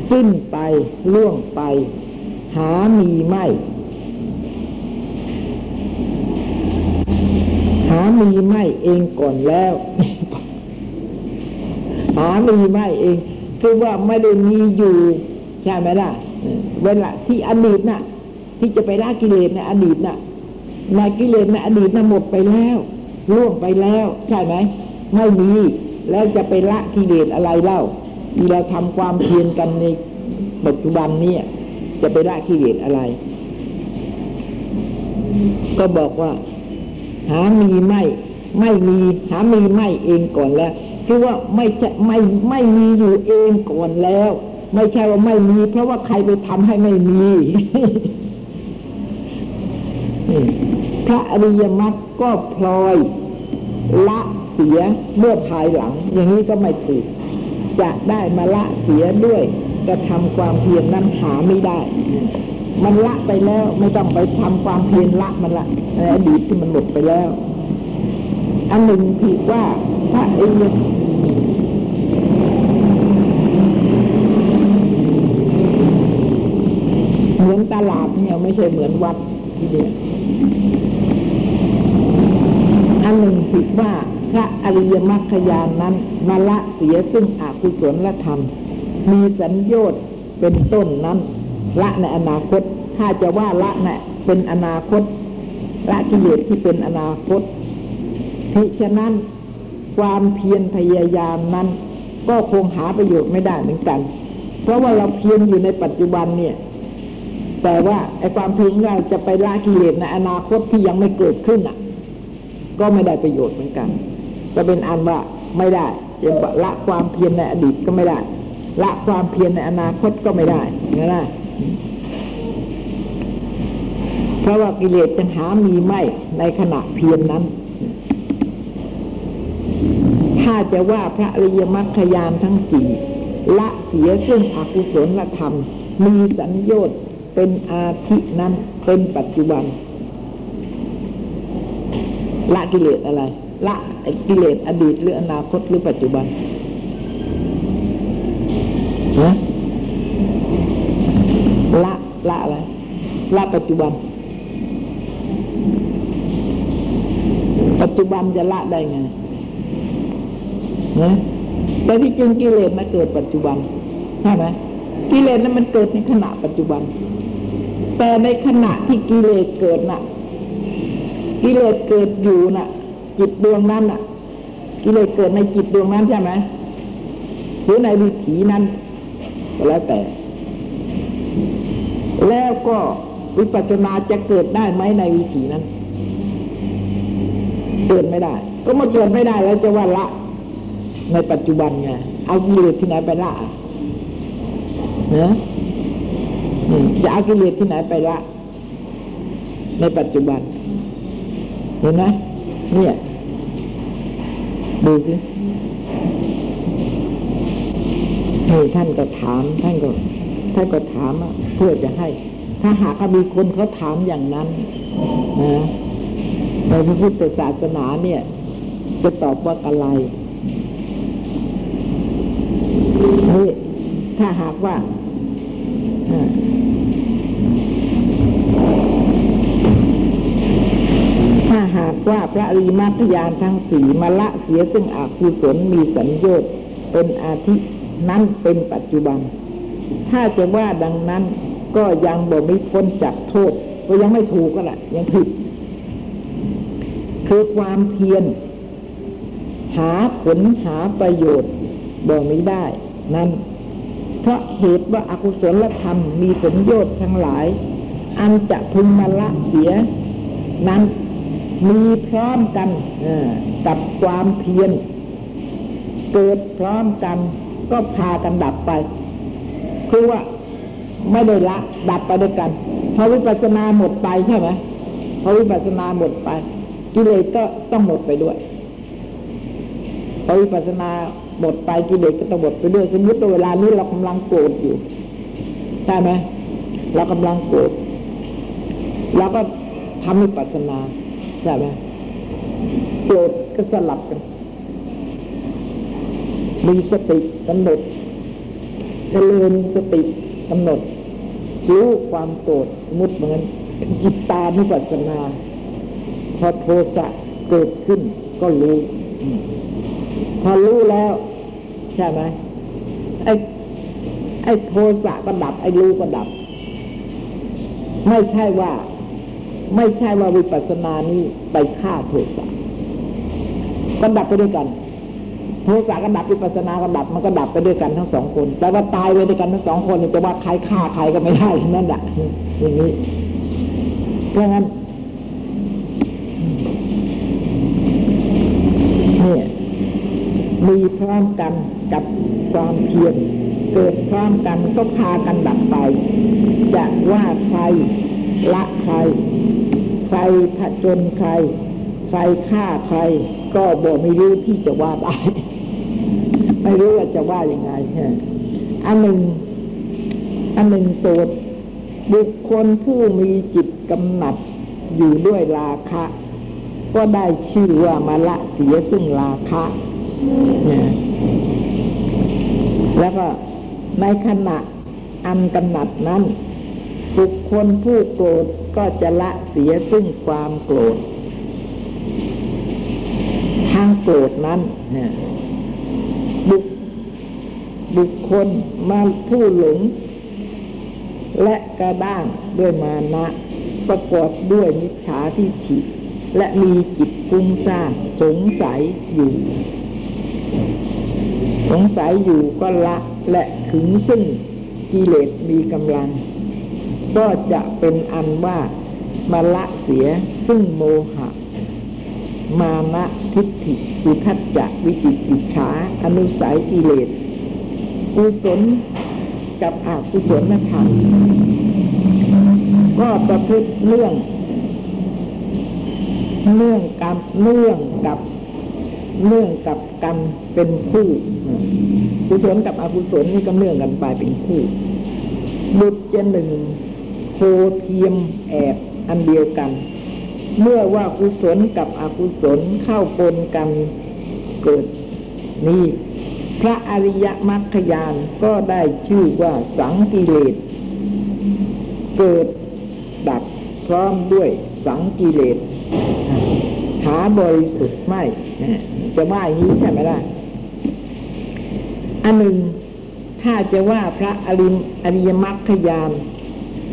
สิ้นไปล่วงไป หามีไม่ หามีไม่เองก่อนแล้ว หามีไม่เองคือว่าไม่ได้มีอยู่ใช่ไหมล่ะเวลาที่อดีตน่ะ ที่จะไปละกิเลสในอดีตน่ะในกิเลสในอดีตน่ะหมดไปแล้วล่วงไปแล้ว ใช่ไหมไม่มีแล้วจะไปละกิเลสอะไรเล่าที่เราทำความเพียรกันในปัจจุบันนี้จะไปละกิเลสอะไร ก็บอกว่า หามีไม่ ไม่มี หามีไม่เองก่อนแล้ว คือว่าไม่ใช่ไม่ไม่มีอยู่เองก่อนแล้ว ไม่ใช่ว่าไม่มี เพราะว่าใครไปทำให้ไม่มีพระอริยมรรคก็พลอยละเสียเมื่อภายหลัง อย่างนี้ก็ไม่ถูกจะได้มาละเสียด้วยกระทำความเพียรนั้นหาไม่ได้ มันละไปแล้วไม่ต้องไปทำความเพียรละมันละในอดีตที่มันหมดไปแล้ว อันหนึ่งที่ว่าพระอริยเหมือนตลาดเนี่ยไม่ใช่เหมือนวัดทีเดียวอันหนึ่งผิดว่าพระอริยมรรคยานนั้นมาละเสียซึ่งอกุศลธรรม มีสัญญต์เป็นต้นนั้น ละในอนาคต ถ้าจะว่าละเนะ่เป็นอนาคต ละกิเลสที่เป็นอนาคต ที่ฉะนั้นความเพียรพยายามนั้น ก็คงหาประโยชน์ไม่ได้เหมือนกัน เพราะว่าเราเพียรอยู่ในปัจจุบันเนี่ย แต่ว่าไอ้ความเพียรของเราจะไปละกิเลสในอนาคตที่ยังไม่เกิดขึ้นอะ ก็ไม่ได้ประโยชน์เหมือนกัน จะเป็นอันว่าไม่ได้จะละความเพียรในอดีตก็ไม่ได้ ละความเพียรในอนาคตก็ไม่ได้นะนะเพราะว่ากิเลสจะหามีไม่ในขณะเพียรนนั้น ถ้าจะว่าพระอริยมรรคยานทั้งสี่ละเสียซึ่งอกุศลธรรม มีสัญญต์เป็นอาทินั้นเป็นปัจจุบัน ละกิเลสอะไร ละกิเลสอดีตหรืออนาคตหรือปัจจุบันฮะละละอะไรละปัจจุบัน ปัจจุบันจะละได้ไง นะแต่ที่จริงกิเลสมันเกิดปัจจุบันใช่ไหมกิเลสนั้นมันเกิดในขณะปัจจุบัน แต่ในขณะที่กิเลสเกิดน่ะ กิเลสเกิดอยู่น่ะ จิตดวงนั้นน่ะ กิเลสเกิดในจิตดวงนั้นใช่ไหมหรือในวิถีนั้นก็แล้วแต่ แล้วก็วิปัสสนาจะเกิดได้ไหมในวิถีนั้น เกิดไม่ได้ ก็มาเกิดไม่ได้แล้วจะว่าละ ในปัจจุบันไงเอากิเลสที่ไหนไปละเนะจะเอากิเลสที่ไหนไปละ ในปัจจุบัน เห็นไหมเนี่ยดูสินี่ท่านก็ถาม ท่านก็ท่านก็ถามเพื่อจะให้ ถ้าหากว่ามีคนเขาถามอย่างนั้นนะในพระพุทธศาสนาเนี่ย จะตอบว่าอะไร นี่ถ้าหากว่าถ้าหากว่าพระอริมัตยานทั้งสี่มาละเสียซึ่งอากุศลมีสัญญต์เป็นอาทินั้นเป็นปัจจุบัน ถ้าจะว่าดังนั้นก็ยังบ่ไม่พ้นจากโทษก็ยังไม่ถูกก็แหละยังผิดคือความเพียรหาผลหาประโยชน์บ่ไม่ได้ นั้น เพราะเหตุว่าอากุศลธรรมมีสัญญต์ทั้งหลาย อันจะพึงมาละเสีย นั้นมีพร้อมกันกับความเพียรเกิดพร้อมกันก็พากันดับไป คือว่าไม่ได้ละ ดับไปด้วยกันพอวิปัสสนาหมดไปใช่ไหมพอวิปัสสนาหมดไป กิเลสก็ต้องหมดไปด้วยพอวิปัสสนา หมดไปกิเลสก็ต้องหมดไปด้วยสมมติว่าเวลานี้เรากำลังโกรธอยู่ใช่ไหมเรากำลังโกรธเราก็ทำวิปัสสนาใช่ไหมโกรธก็สลับกันมีสติกำหนดเจริญสติกำหนดรู้ความโกรธสมมุดเหมือนจิตตานุปัสสนา พอโทสะเกิดขึ้นก็รู้ พอรู้แล้ว ใช่ไหมไอ้ไอ้โทสะก็ดับ ไอ้รู้ก็ดับ ไม่ใช่ว่า ไม่ใช่ว่าวิปัสสนานี้ไปฆ่าโทสะก็ดับไปด้วยกันโทสะก็ดับวิปัสสนาก็ดับมันก็ดับไปด้วยกันทั้งสองคนแต่ว่าตายไปด้วยกันทั้งสองคนจะว่าใครฆ่าใครก็ไม่ได้นั่นแหละอย่างนี้เพราะงั้น พร้อมกันกับความเพียรเกิดพร้อมกันก็พากันดับไป จะว่าใครละใคร ใครผจญใคร ใครฆ่าใคร ก็บอกไม่รู้ที่จะว่าได้ไม่รู้ว่าจะว่ายังไงฮะอันหนึ่งอันหนึ่งโสดบุคคลผู้มีจิตกำหนัดอยู่ด้วยราคะ ก็ได้ชื่อว่ามาละเสียซึ่งราคะ แล้วก็ในขณะอันกำหนัดนั้นบุคคลผู้โกรธก็จะละเสียซึ่งความโกรธทางโกรธนั้นบุคบุคคลมาผู้หลง และกระด้างด้วยมานะ ประกอบด้วยมิจฉาทิฏฐิและมีจิตฟุ้งซ่านสงสัยอยู่ สงสัยอยู่ก็ละและถึงซึ่งกิเลสมีกำลัง ก็จะเป็นอันว่ามาละเสียซึ่งโมหะ มานะทิฏฐิอุทัจจะวิจิกิจฉาอนุสัยกิเลสกุศลกับอกุศลธรรมก็ประพฤติเรื่องเนื่องกับเนื่องกับ เนื่องกับกรรมเป็นคู่กุศลกับอกุศลนี่ก็เนื่องกันไปเป็นคู่บุตรจะหนึ่งโคเทียมแอบอันเดียวกัน เมื่อว่ากุศลกับอกุศลเข้าปนกันเกิดนี่พระอริยมรรคยานก็ได้ชื่อว่าสังกิเลสเกิดดับพร้อมด้วยสังกิเลสหาบริสุทธิ์ไม่ จะว่าอย่างนี้ใช่ไหมล่ะอันหนึ่งถ้าจะว่าพระอริมอริยมรรคยาน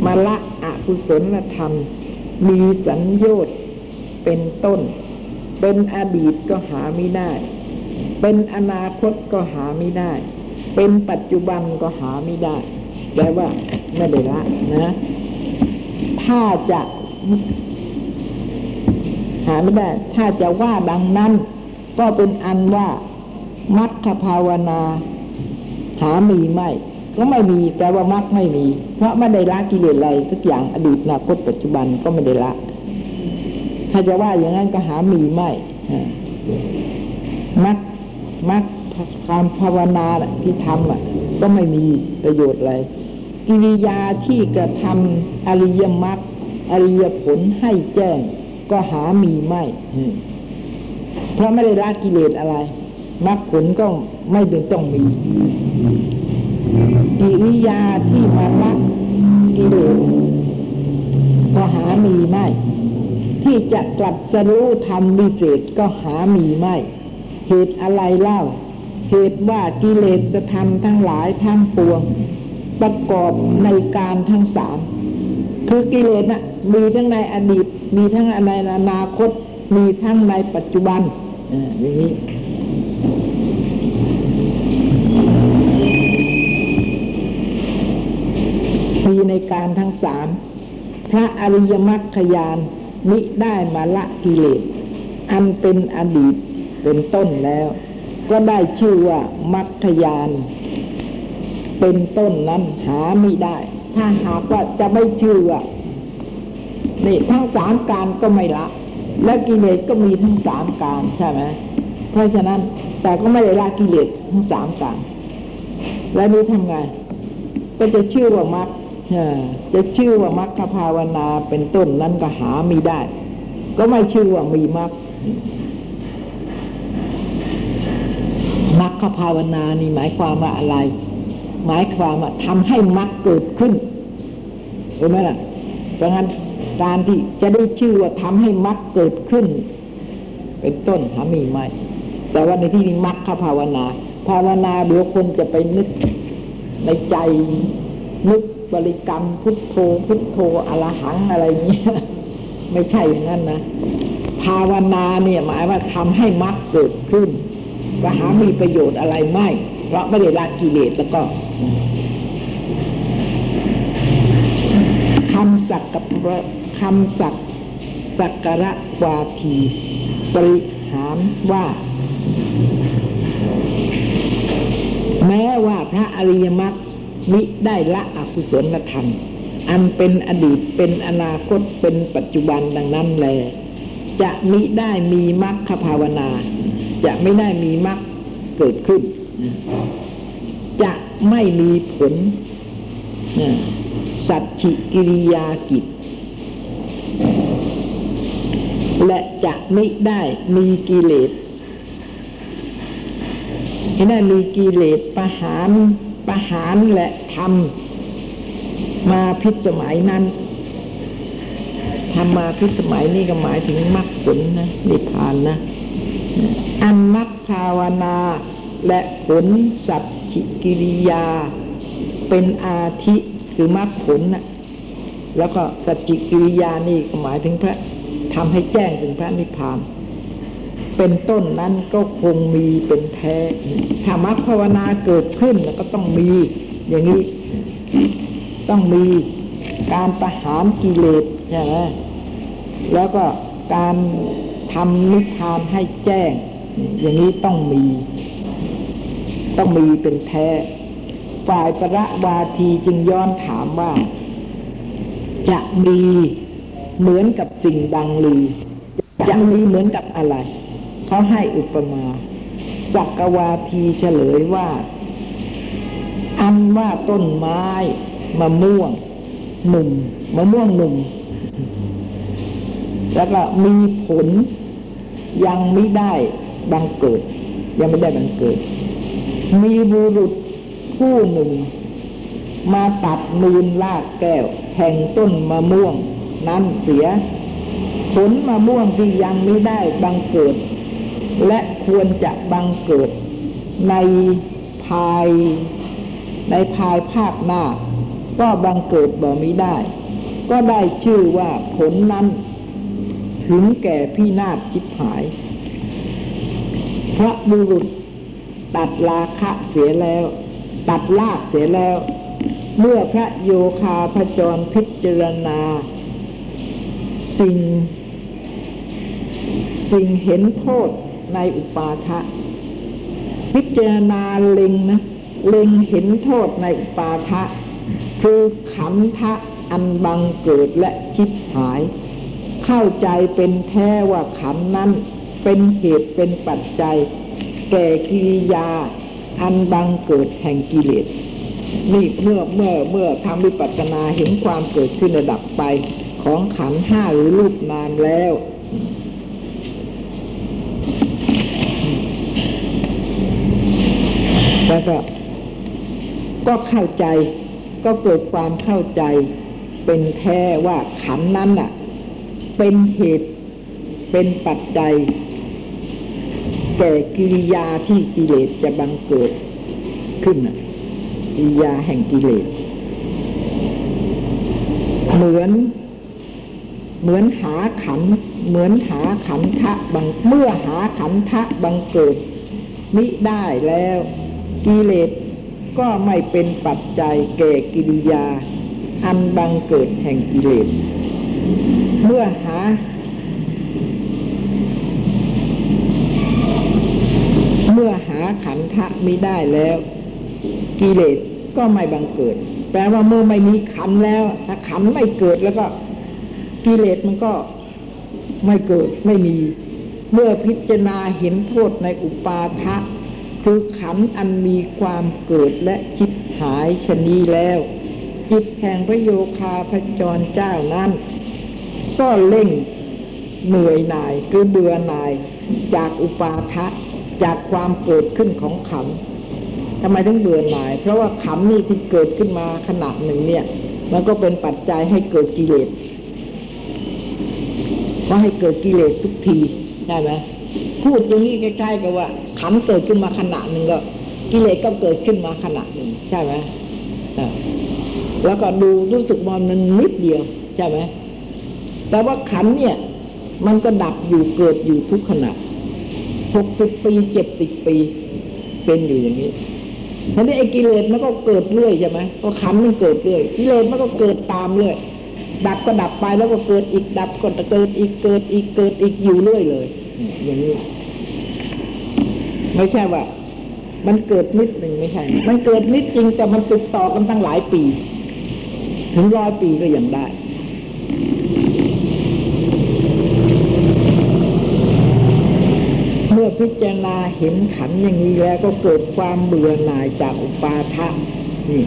มาละอกุศลธรรม มีสัญญชน์เป็นต้น เป็นอดีตก็หาไม่ได้ เป็นอนาคตก็หาไม่ได้ เป็นปัจจุบันก็หาไม่ได้แปลว่าไม่ได้ละนะถ้าจะหาไม่ได้ ถ้าจะว่าดังนั้น ก็เป็นอันว่ามัคคภาวนาหามีไม่ ก็ไม่มีแปลว่ามัคไม่มี เพราะไม่ได้ละกิเลสอะไรสักอย่างอดีตอนาคตปัจจุบันก็ไม่ได้ละ ถ้าจะว่าอย่างนั้นก็หามีไม่มัคมัคความภาวนาที่ทำอะ ก็ไม่มีประโยชน์อะไรกิริยาที่กระทำอริยมรรคอริยผลให้แจ้ง ก็หามีไม่ เพราะไม่ได้ละกิเลสอะไรมรรคผลก็ไม่เป็นต้องมีกิริยาที่มาละกิเลสก็หามีไม่ ที่จะกลับจะรู้ธรรมวิเศษก็หามีไม่ เหตุอะไรเล่า เหตุว่ากิเลสจะทำทั้งหลายทั้งปวง ประกอบในการทั้งสามคือกิเลสน่ะมีทั้งในอดีต มีทั้งในอนาคต มีทั้งในปัจจุบัน อย่างนี้มีในการทั้งสามพระอริยมรรคยานมิได้มาละกิเลส อันเป็นอดีตเป็นต้นแล้ว ก็ได้ชื่อว่ามรรคยานเป็นต้นนั้นหาไม่ได้ ถ้าหากว่าจะไม่ชื่อว่านี่ทั้งสามการก็ไม่ละ และกิเลสก็มีทั้งสามการใช่ไหมเพราะฉะนั้นแต่ก็ไม่ได้ละกิเลสทั้งสามการ แล้วนี้ทำไงก็จะชื่อว่ามรรคจะชื่อว่ามรรคภาวนาเป็นต้นนั้นก็หาไม่ได้ ก็ไม่ชื่อว่ามีมรรคมรรคภาวนานี่หมายความว่าอะไร หมายความว่าทำให้มรรคเกิดขึ้นเห็นไหมล่ะเพราะงั้น การที่จะได้ชื่อว่าทำให้มรรคเกิดขึ้น เป็นต้นหามีไหมแต่ว่าในที่นี้มรรคภาวนา ภาวนาเดี๋ยวคนจะไปนึกในใจนึกบริกรรมพุทโธพุทโธอรหังอะไรเงี้ยไม่ใช่อย่างนั้นนะ ภาวนาเนี่ยหมายว่าทำให้มรรคเกิดขึ้นก็หามีประโยชน์อะไรไม่ เพราะไม่ได้ละกิเลสแล้วก็คำสักกับ คำสักสักกระวาทีบริหารว่า แม้ว่าพระอริยมรรคมิได้ละอกุศลธรรม อันเป็นอดีตเป็นอนาคตเป็นปัจจุบันดังนั้นแล จะมิได้มีมรรคภาวนา จะไม่ได้มีมรรคเกิดขึ้น จะไม่มีผลสัจฉิกิริยากิจ และจะไม่ได้มีกิเลสไม่ได้มีกิเลสประหารประหารและทำมาพิสมัยนั้นทำมาพิสมัยนี่ก็หมายถึงมรรคผลนะนิพพานนะอันมัคภาวนาและผลสัจฉิกิริยา เป็นอาทิคือมรรคผลนะแล้วก็สัจจิกิริยานี่ก็หมายถึงพระ ทำให้แจ้งถึงพระนิพพาน เป็นต้นนั้นก็คงมีเป็นแท้ถ้ามรรคภาวนาเกิดขึ้นแล้วก็ต้องมี อย่างนี้ ต้องมีการประหารกิเลสใช่ไหมแล้วก็การทำนิพพานให้แจ้ง อย่างนี้ต้องมี ต้องมีเป็นแท้ ฝ่ายประวาทีจึงย้อนถามว่า จะมี เหมือนกับสิ่งดังลือจะมีเหมือนกับอะไร เขาให้อุปมาสักวาทีเฉลยว่า อันว่าต้นไม้มะม่วงหนุ่มมะม่วงหนุ่ม แล้วก็มีผลยังไม่ได้บังเกิด ยังไม่ได้บังเกิด มีบุรุษผู้หนึ่ง มาตัดมูลลากแก้วแห่งต้นมะม่วง นั้นเสีย ผลมะม่วงที่ยังไม่ได้บังเกิด และควรจะบังเกิด ในภาย ในภายภาคหน้า ก็บังเกิดบ่มิได้ ก็ได้ชื่อว่าผลนั้น ถึงแก่พี่นาศชิบหาย พระบุรุษตัดราคะเสียแล้ว ตัดลากเสียแล้ว เมื่อพระโยคาพจรพิจารณา สิ่ง สิ่งเห็นโทษในอุปาทะพิจารณาเล็งนะเล็งเห็นโทษในอุปาทะคือขันธะอันบังเกิดและคิดหาย เข้าใจเป็นแท้ว่าขันนั้นเป็นเหตุเป็นปัจจัย แก่กิริยา อันบังเกิดแห่งกิเลสนี่เมื่อเมื่อเมื่อทำวิปัสสนาเห็นความเกิดขึ้นระดับไป ของขันห้าหรือรูปนามแล้ว แล้วก็ ก็เข้าใจ ก็เกิดความเข้าใจ เป็นแท้ว่าขันนั้นน่ะ เป็นเหตุ เป็นปัจจัย แก่กิริยาที่กิเลสจะบังเกิดขึ้นน่ะกิริยาแห่งกิเลส เหมือน เหมือนหาขัน เหมือนหาขันทะบังเมื่อหาขันทะบังเกิดมิได้แล้ว กิเลสก็ไม่เป็นปัจจัยแก่กิริยา อันบังเกิดแห่งกิเลส เมื่อหา เมื่อหาขันธะมิได้แล้ว กิเลสก็ไม่บังเกิด แปลว่าเมื่อไม่มีขันแล้ว ถ้าขันไม่เกิดแล้วก็ กิเลสมันก็ไม่เกิดไม่มี เมื่อพิจารณาเห็นโทษในอุปาทะคือขันธ์อันมีความเกิดและคิดหายชนีแล้ว จิตแห่งพระโยคาพจรเจ้านั้น ก็เล่งเหนื่อยหน่ายคือเบื่อหน่ายจากอุปาทะจากความเกิดขึ้นของขันธ์ทำไมถึงเบื่อหน่าย เพราะว่าขันธ์นี่ที่เกิดขึ้นมาขนาดหนึ่งเนี่ย มันก็เป็นปัจจัยให้เกิดกิเลส ก็ให้เกิดกิเลสทุกทีได้ไหมพูดอย่างนี้ใกล้ๆกับว่าขันเกิดขึ้นมาขณะหนึ่งก็ กิเลสก็เกิดขึ้นมาขณะหนึ่งใช่ไหมแล้วก็ดูรู้สึกว่ามันนิดเดียวใช่ไหมแต่ว่าขันเนี่ย มันก็ดับอยู่เกิดอยู่ทุกขณะหกสิบปีเจ็ดสิบปี เป็นอยู่อย่างนี้ทีนี้ไอ้กิเลสมันก็เกิดเรื่อยใช่ไหมก็ขันมันเกิดเรื่อยกิเลสมันก็เกิดตามเรื่อย ดับก็ดับไปแล้วก็เกิดอีกดับก็เกิดอีกเกิดอีกเกิดอีกอยู่เรื่อยเลยอย่างนี้ไม่ใช่ว่า มันเกิดนิดหนึ่งไม่ใช่ มันเกิดนิดจริงแต่มันติดต่อกันตั้งหลายปี ถึงร้อยปีก็ยังได้เมื่อพิจารณาเห็นขันธ์อย่างนี้แล้วก็เกิดความเบื่อหน่ายจากอุปาทะนี่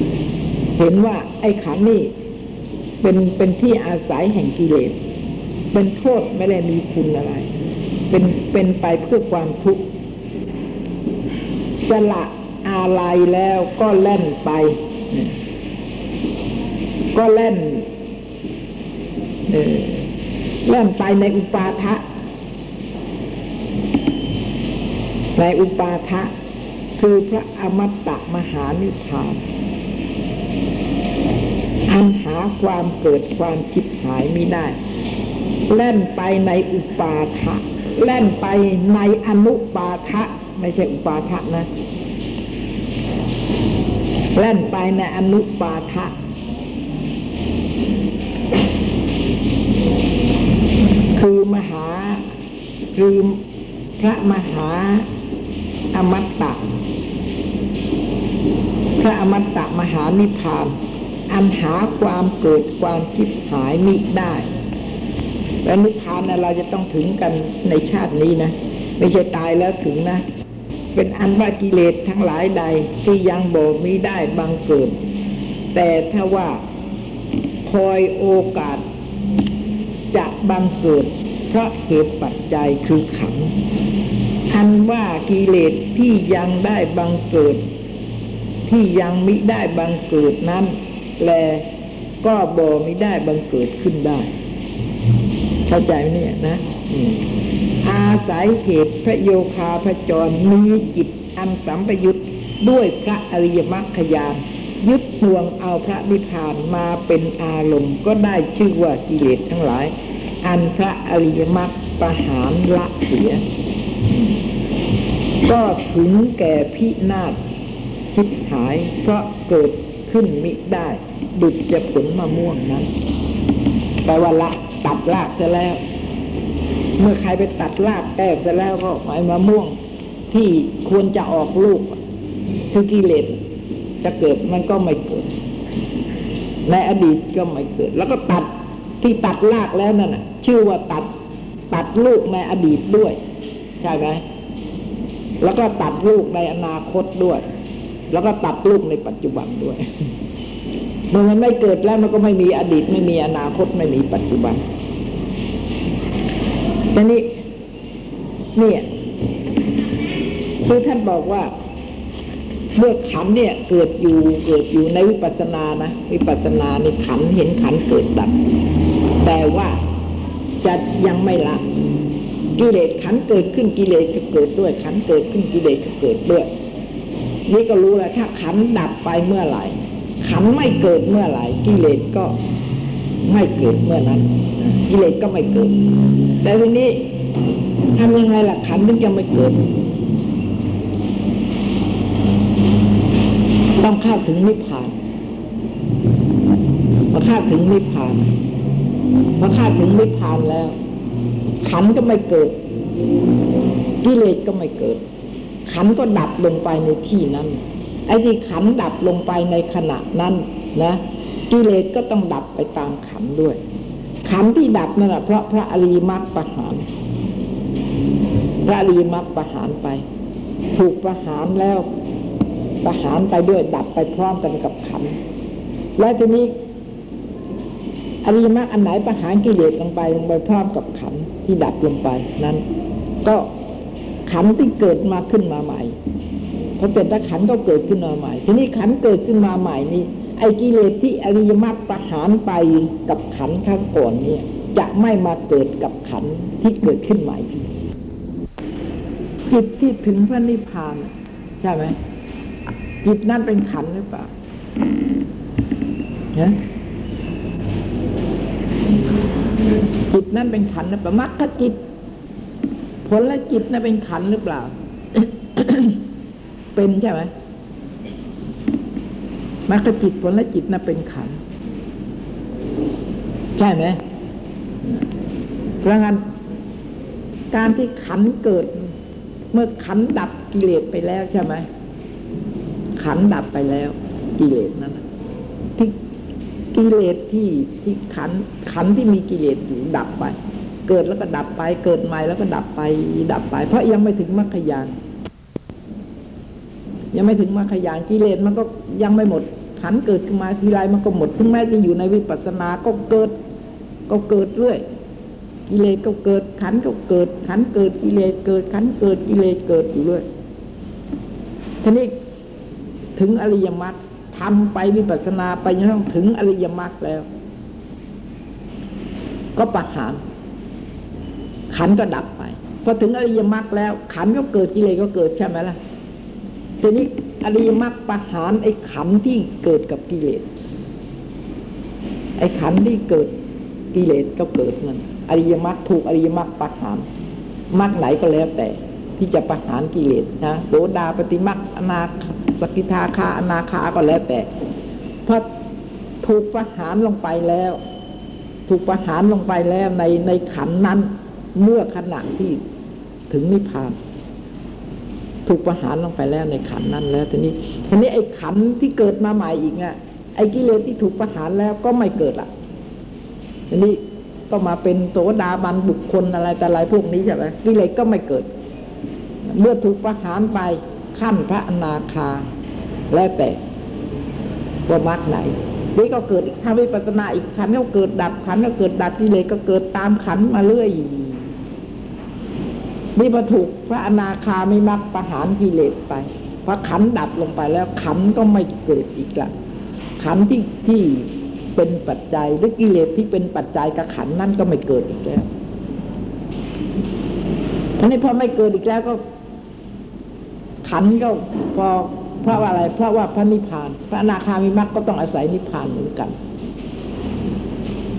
เห็นว่าไอ้ขันธ์นี่ เป็นเป็นที่อาศัยแห่งกิเลส เป็นโทษไม่ได้มีคุณอะไร เป็นเป็นไปเพื่อความทุกข์สละอะไรแล้วก็แล่นไป ก็แล่นเอ่อแล่นไปในอุปาทะ ในอุปาทะ คือพระอมตะมหานิพพาน อันหาความเกิดความคิดหายไม่ได้ แล่นไปในอุปาทะแล่นไปในอนุปาทะไม่ใช่อุปาทะนะ แล่นไปในอนุปาทะคือมหาคือพระมหาอมตะ พระอมตะมหานิพพาน อันหาความเกิดความคิดหายมิได้และนิพพานนะเราจะต้องถึงกันในชาตินี้นะ ไม่ใช่ตายแล้วถึงนะ เป็นอันว่ากิเลสทั้งหลายใดที่ยังบมิได้บังเกิด แต่ถ้าว่าคอยโอกาสจะบังเกิด เพราะเหตุปัจจัยคือขันอันว่ากิเลสที่ยังได้บังเกิด ที่ยังมิได้บังเกิดนั้น แล ก็บ่มิได้บังเกิดขึ้นได้ เข้าใจไหมเนี่ยนะอืมอาศัยเหตุพระโยคาพระจรมีจิตอันสัมปยุตด้วยพระอริยมรรคยานยึดห่วงเอาพระนิพพานมาเป็นอารมณ์ก็ได้ชื่อว่ากิเลสทั้งหลาย อันพระอริยมรรคประหารละเสีย ก็ถึงแก่พินาศคิดหายเพราะเกิดขึ้นมิได้ ดุจจะผลมะม่วงนั้นแปลว่าละตัดรากจะแล้ว เมื่อใครไปตัดรากแตกจะแล้วก็หมายมะม่วง ที่ควรจะออกลูกคือกิเลสจะเกิดมันก็ไม่เกิด ในอดีตก็ไม่เกิด แล้วก็ตัดที่ตัดรากแล้วนั่นน่ะ ชื่อว่าตัดตัดลูกในอดีตด้วยใช่ไหมแล้วก็ตัดลูกในอนาคตด้วย แล้วก็ตัดลูกในปัจจุบันด้วย เมื่อมันไม่เกิดแล้วมันก็ไม่มีอดีต ไม่มีอนาคตไม่มีปัจจุบันทีนี้เนี่ยคือท่านบอกว่าเมื่อขันเนี่ย เกิดอยู่เกิดอยู่ในวิปัสสนานะวิปัสสนาในขันเห็นขันเกิดดับแต่ว่าจะยังไม่ละกิเลสขันเกิดขึ้นกิเลสก็เกิดด้วยขันเกิดขึ้นกิเลสก็เกิดด้วย นี่ก็รู้แล้วถ้าขันดับไปเมื่อไหร่ ขันไม่เกิดเมื่อไหร่กิเลสก็ไม่เกิดเมื่อนั้น กิเลสก็ไม่เกิด แต่ทีนี้ทำยังไงล่ะขันถึงจะไม่เกิด ต้องเข้าถึงนิพพานพอเข้าถึงนิพพานพอเข้าถึงนิพพานแล้ว ขันก็ไม่เกิด กิเลสก็ไม่เกิด ขันก็ดับลงไปในที่นั้น ไอ้ที่ขันดับลงไปในขณะนั้นนะกิเลสก็ต้องดับไปตามขันด้วย ขันที่ดับนั่นแหละเพราะพระอริยมรรคประหาร พระอริยมรรคประหารไป ถูกประหารแล้วประหารไปด้วยดับไปพร้อมกันกับขัน แล้วทีนี้อริยมรรคอันไหนประหารกิเลสลงไปลงไปพร้อมกับขันที่ดับลงไปนั้น ก็ขันที่เกิดมาขึ้นมาใหม่ พอเป็นตะขันก็เกิดขึ้นมาใหม่ ทีนี้ขันเกิดขึ้นมาใหม่นี้ ไอ้กิเลสที่อริยมรรคประหารไปกับขันข้างก่อนเนี่ย จะไม่มาเกิดกับขันที่เกิดขึ้นใหม่จิตที่ถึงพระนิพพานใช่ไหมจิตนั่นเป็นขันหรือเปล่าฮะจิตนั่นเป็นขันหรือเปล่ามรรคจิต ผลและจิตนั่นเป็นขันหรือเปล่า เป็นใช่ไหมมรรคจิตผลและจิตนั่นเป็นขันใช่ไหมเพราะงั้นการที่ขันเกิด เมื่อขันดับกิเลสไปแล้วใช่ไหมขันดับไปแล้ว กิเลสนั้นที่กิเลสที่ที่ขันขันที่มีกิเลสอยู่ดับไป เกิดแล้วก็ดับไป เกิดใหม่แล้วก็ดับไป ดับไป เพราะยังไม่ถึงมรรคยาน ยังไม่ถึงมรรคยานกิเลสมันก็ยังไม่หมดขันเกิดขึ้นมาทีไรมันก็หมดถึงแม้จะอยู่ในวิปัสสนาก็เกิด ก็เกิดเรื่อยกิเลสก็เกิดขันก็เกิด ขันเกิดกิเลสเกิดขันเกิดกิเลสเกิดอยู่เรื่อยทีนี้ถึงอริยมรรคทำไปวิปัสสนาไปจนกระทั่งถึงอริยมรรคแล้ว ก็ประหารขันก็ดับไปพอถึงอริยมรรคแล้ว ขันก็เกิดกิเลสก็เกิดใช่ไหมล่ะ ทีนี้อริยมรรคประหารไอ้ขันที่เกิดกับกิเลส ไอ้ขันที่เกิดกิเลสก็เกิดนั่นอริยมรรคถูกอริยมรรคประหารมรรคไหนก็แล้วแต่ ที่จะประหารกิเลสนะโสดาปฏิมรรคอนาคสกิทาคาอนาคาก็แล้วแต่พอถูกประหารลงไปแล้ว ถูกประหารลงไปแล้วในในขันนั้นเมื่อขณะที่ถึงนิพพาน ถูกประหารลงไปแล้วในขันนั้นแล้วทีนี้ทีนี้ไอ้ขันที่เกิดมาใหม่อีกอะไอ้กิเลสที่ถูกประหารแล้วก็ไม่เกิดละทีนี้ก็มาเป็นโสดาบันบุคคลอะไรแต่อะไรพวกนี้ใช่ไหมกิเลสก็ไม่เกิด เมื่อถูกประหารไปขั้นพระอนาคา แล้วแต่ว่ามรรคไหนนี่ก็เกิดอีกถ้าวิปัสสนาอีกขันก็เกิดดับขันก็เกิดดับกิเลสก็เกิดตามขันมาเรื่อย นี่พอถูกพระอนาคาไม่มักประหารกิเลสไปพอขันดับลงไปแล้วขันก็ไม่เกิดอีกละขันที่ที่เป็นปัจจัยหรือกิเลสที่เป็นปัจจัยกับขันนั่นก็ไม่เกิดอีกแล้วอันนี้พอไม่เกิดอีกแล้วก็ขันก็พอเพราะว่าอะไร เพราะว่าพระนิพพาน พระอนาคามีมรรคก็ต้องอาศัยนิพพานเหมือนกัน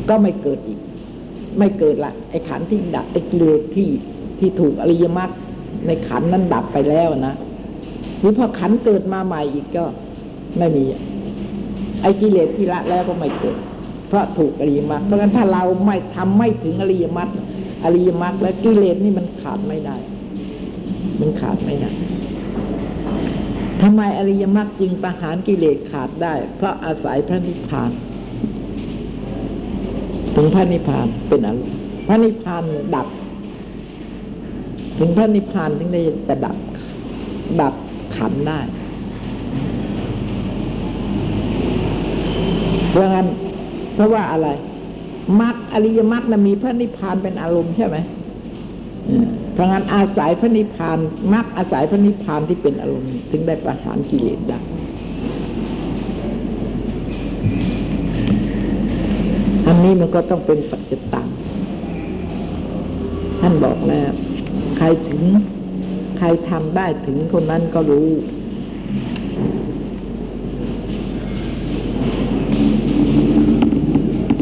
ก็ไม่เกิดอีก ไม่เกิดละไอ้ขันที่ดับไอ้กิเลสที่ ที่ถูกอริยมรรคในขันนั้นดับไปแล้วนะหรือพอขันเกิดมาใหม่อีกก็ไม่มี ไอ้กิเลสที่ละแล้วก็ไม่เกิด เพราะถูกอริยมรรคเพราะฉะนั้นถ้าเราไม่ทำไม่ถึงอริยมรรคอริยมรรคแล้วกิเลสนี่มันขาดไม่ได้ มันขาดไม่ได้ทำไมอริยมรรคจึงประหารกิเลสขาดได้ เพราะอาศัยพระนิพพาน ถึงพระนิพพานเป็นอารมณ์พระนิพพานดับ ถึงพระนิพพานถึงได้จะดับ ดับขันได้ เพราะงั้นเพราะว่าอะไรมรรคอริยมรรคนะมีพระนิพพานเป็นอารมณ์ใช่ไหมเพราะงั้นอาศัยพระนิพพานมรรคอาศัยพระนิพพานที่เป็นอารมณ์ ถึงได้ประหารกิเลสได้อันนี้มันก็ต้องเป็นปัจจตังท่านบอกแล้ว รถึง ใครทำได้ถึงคนนั้นก็รู้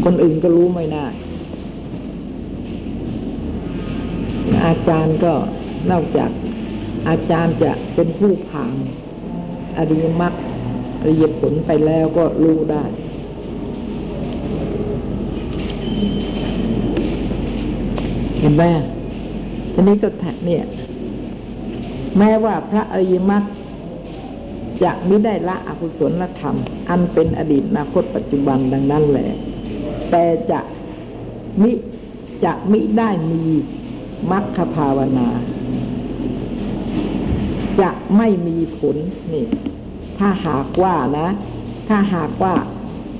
คนอื่นก็รู้ไม่ได้อาจารย์ก็นอกจากอาจารย์จะเป็นผู้ผ่านอริยมรรคอริยผลไปแล้วก็รู้ได้ เห็นไหม ทีนี้ก็แท็กเนี่ย แม้ว่าพระอริยมรรคจะไม่ได้ละอกุศลธรรม อันเป็นอดีตอนาคตปัจจุบันดังนั้นแหละ แต่จะมิจะมิได้มีมรรคภาวนา จะไม่มีผลนี่ ถ้าหากว่านะ ถ้าหากว่า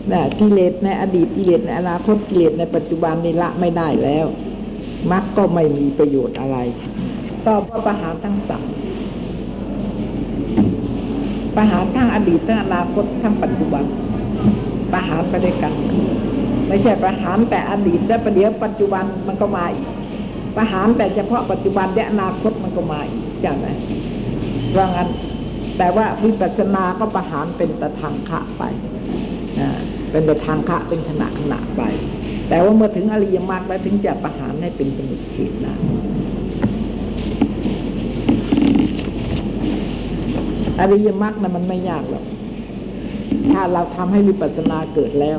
เนี่ยกิเลสในอดีตกิเลสในอนาคตกิเลสในปัจจุบันนี่ละไม่ได้แล้ว มรรคก็ไม่มีประโยชน์อะไรต่อพระประหารทั้งสามประหารทั้งอดีตทั้งอนาคตทั้งปัจจุบัน ประหารไปด้วยกัน ไม่ใช่ประหารแต่อดีตแล้วประเดี๋ยวปัจจุบันมันก็มาอีกประหารแต่เฉพาะปัจจุบันและอนาคตมันก็มาอีกใช่ไหมเพราะงั้นแต่ว่าวิปัสสนาก็ประหารเป็นตะทางคะไปเป็นตะทางคะเป็นขณะขณะไป แต่ว่าเมื่อถึงอริยมรรคแล้วถึงจะประหารให้เป็นสมุทเฉดนะอริยมรรคนะมันไม่ยากหรอก ถ้าเราทำให้วิปัสสนาเกิดแล้ว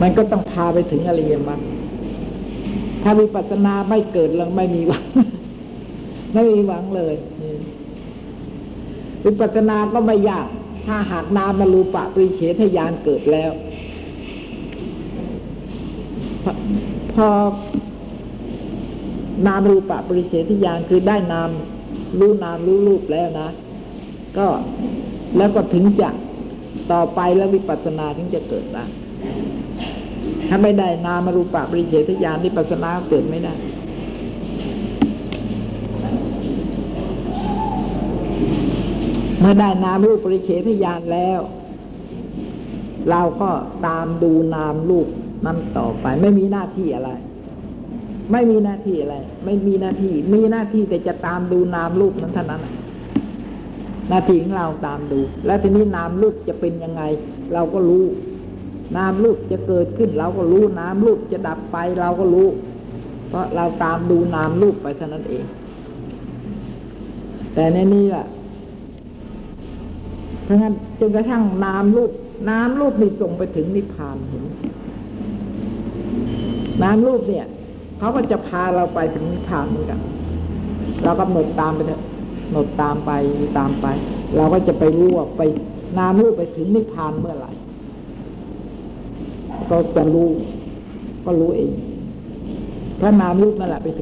มันก็ต้องพาไปถึงอริยมรรค ถ้าวิปัสสนาไม่เกิดแล้วไม่มีหวัง ไม่มีหวังเลย วิปัสสนาก็ไม่ยาก ถ้าหากนามารูปะปริเฉทญาณเกิดแล้ว พอพอนามรูปะปริเฉทญาณคือได้นามรู้นามรู้รูปแล้วนะ ก็แล้วก็ถึงจะต่อไปแล้ววิปัสสนาถึงจะเกิดได้ถ้าไม่ได้นามรูปะปริเฉทญาณวิปัสสนาเกิดไม่ได้เมื่อได้นามรูปปริเฉทญาณแล้ว เราก็ตามดูนามรูป นั้นต่อไป ไม่มีหน้าที่อะไร ไม่มีหน้าที่อะไร ไม่มีหน้าที่ มีหน้าที่แต่จะตามดูนามรูปนั้นเท่านั้นหน้าที่ของเราตามดู แล้วทีนี้นามรูปจะเป็นยังไง เราก็รู้ นามรูปจะเกิดขึ้น เราก็รู้นามรูปจะดับไปเราก็รู้ เพราะเราตามดูนามรูปไปเท่านั้นเอง แต่ในนี้ล่ะเพราะงั้นจนกระทั่งนามรูปนามรูปนี่ส่งไปถึงนิพพานเห็น นามรูปเนี่ยเขาก็จะพาเราไปถึงนิพพานเหมือนกันเรากำหนดตามไปเถอะหนดตามไปตามไป เราก็จะไปรู้ว่าไปนามรูปไปถึงนิพพานเมื่อไหร่ก็จะรู้ ก็รู้เองเพราะนามรูปนั่นแหละไปถึง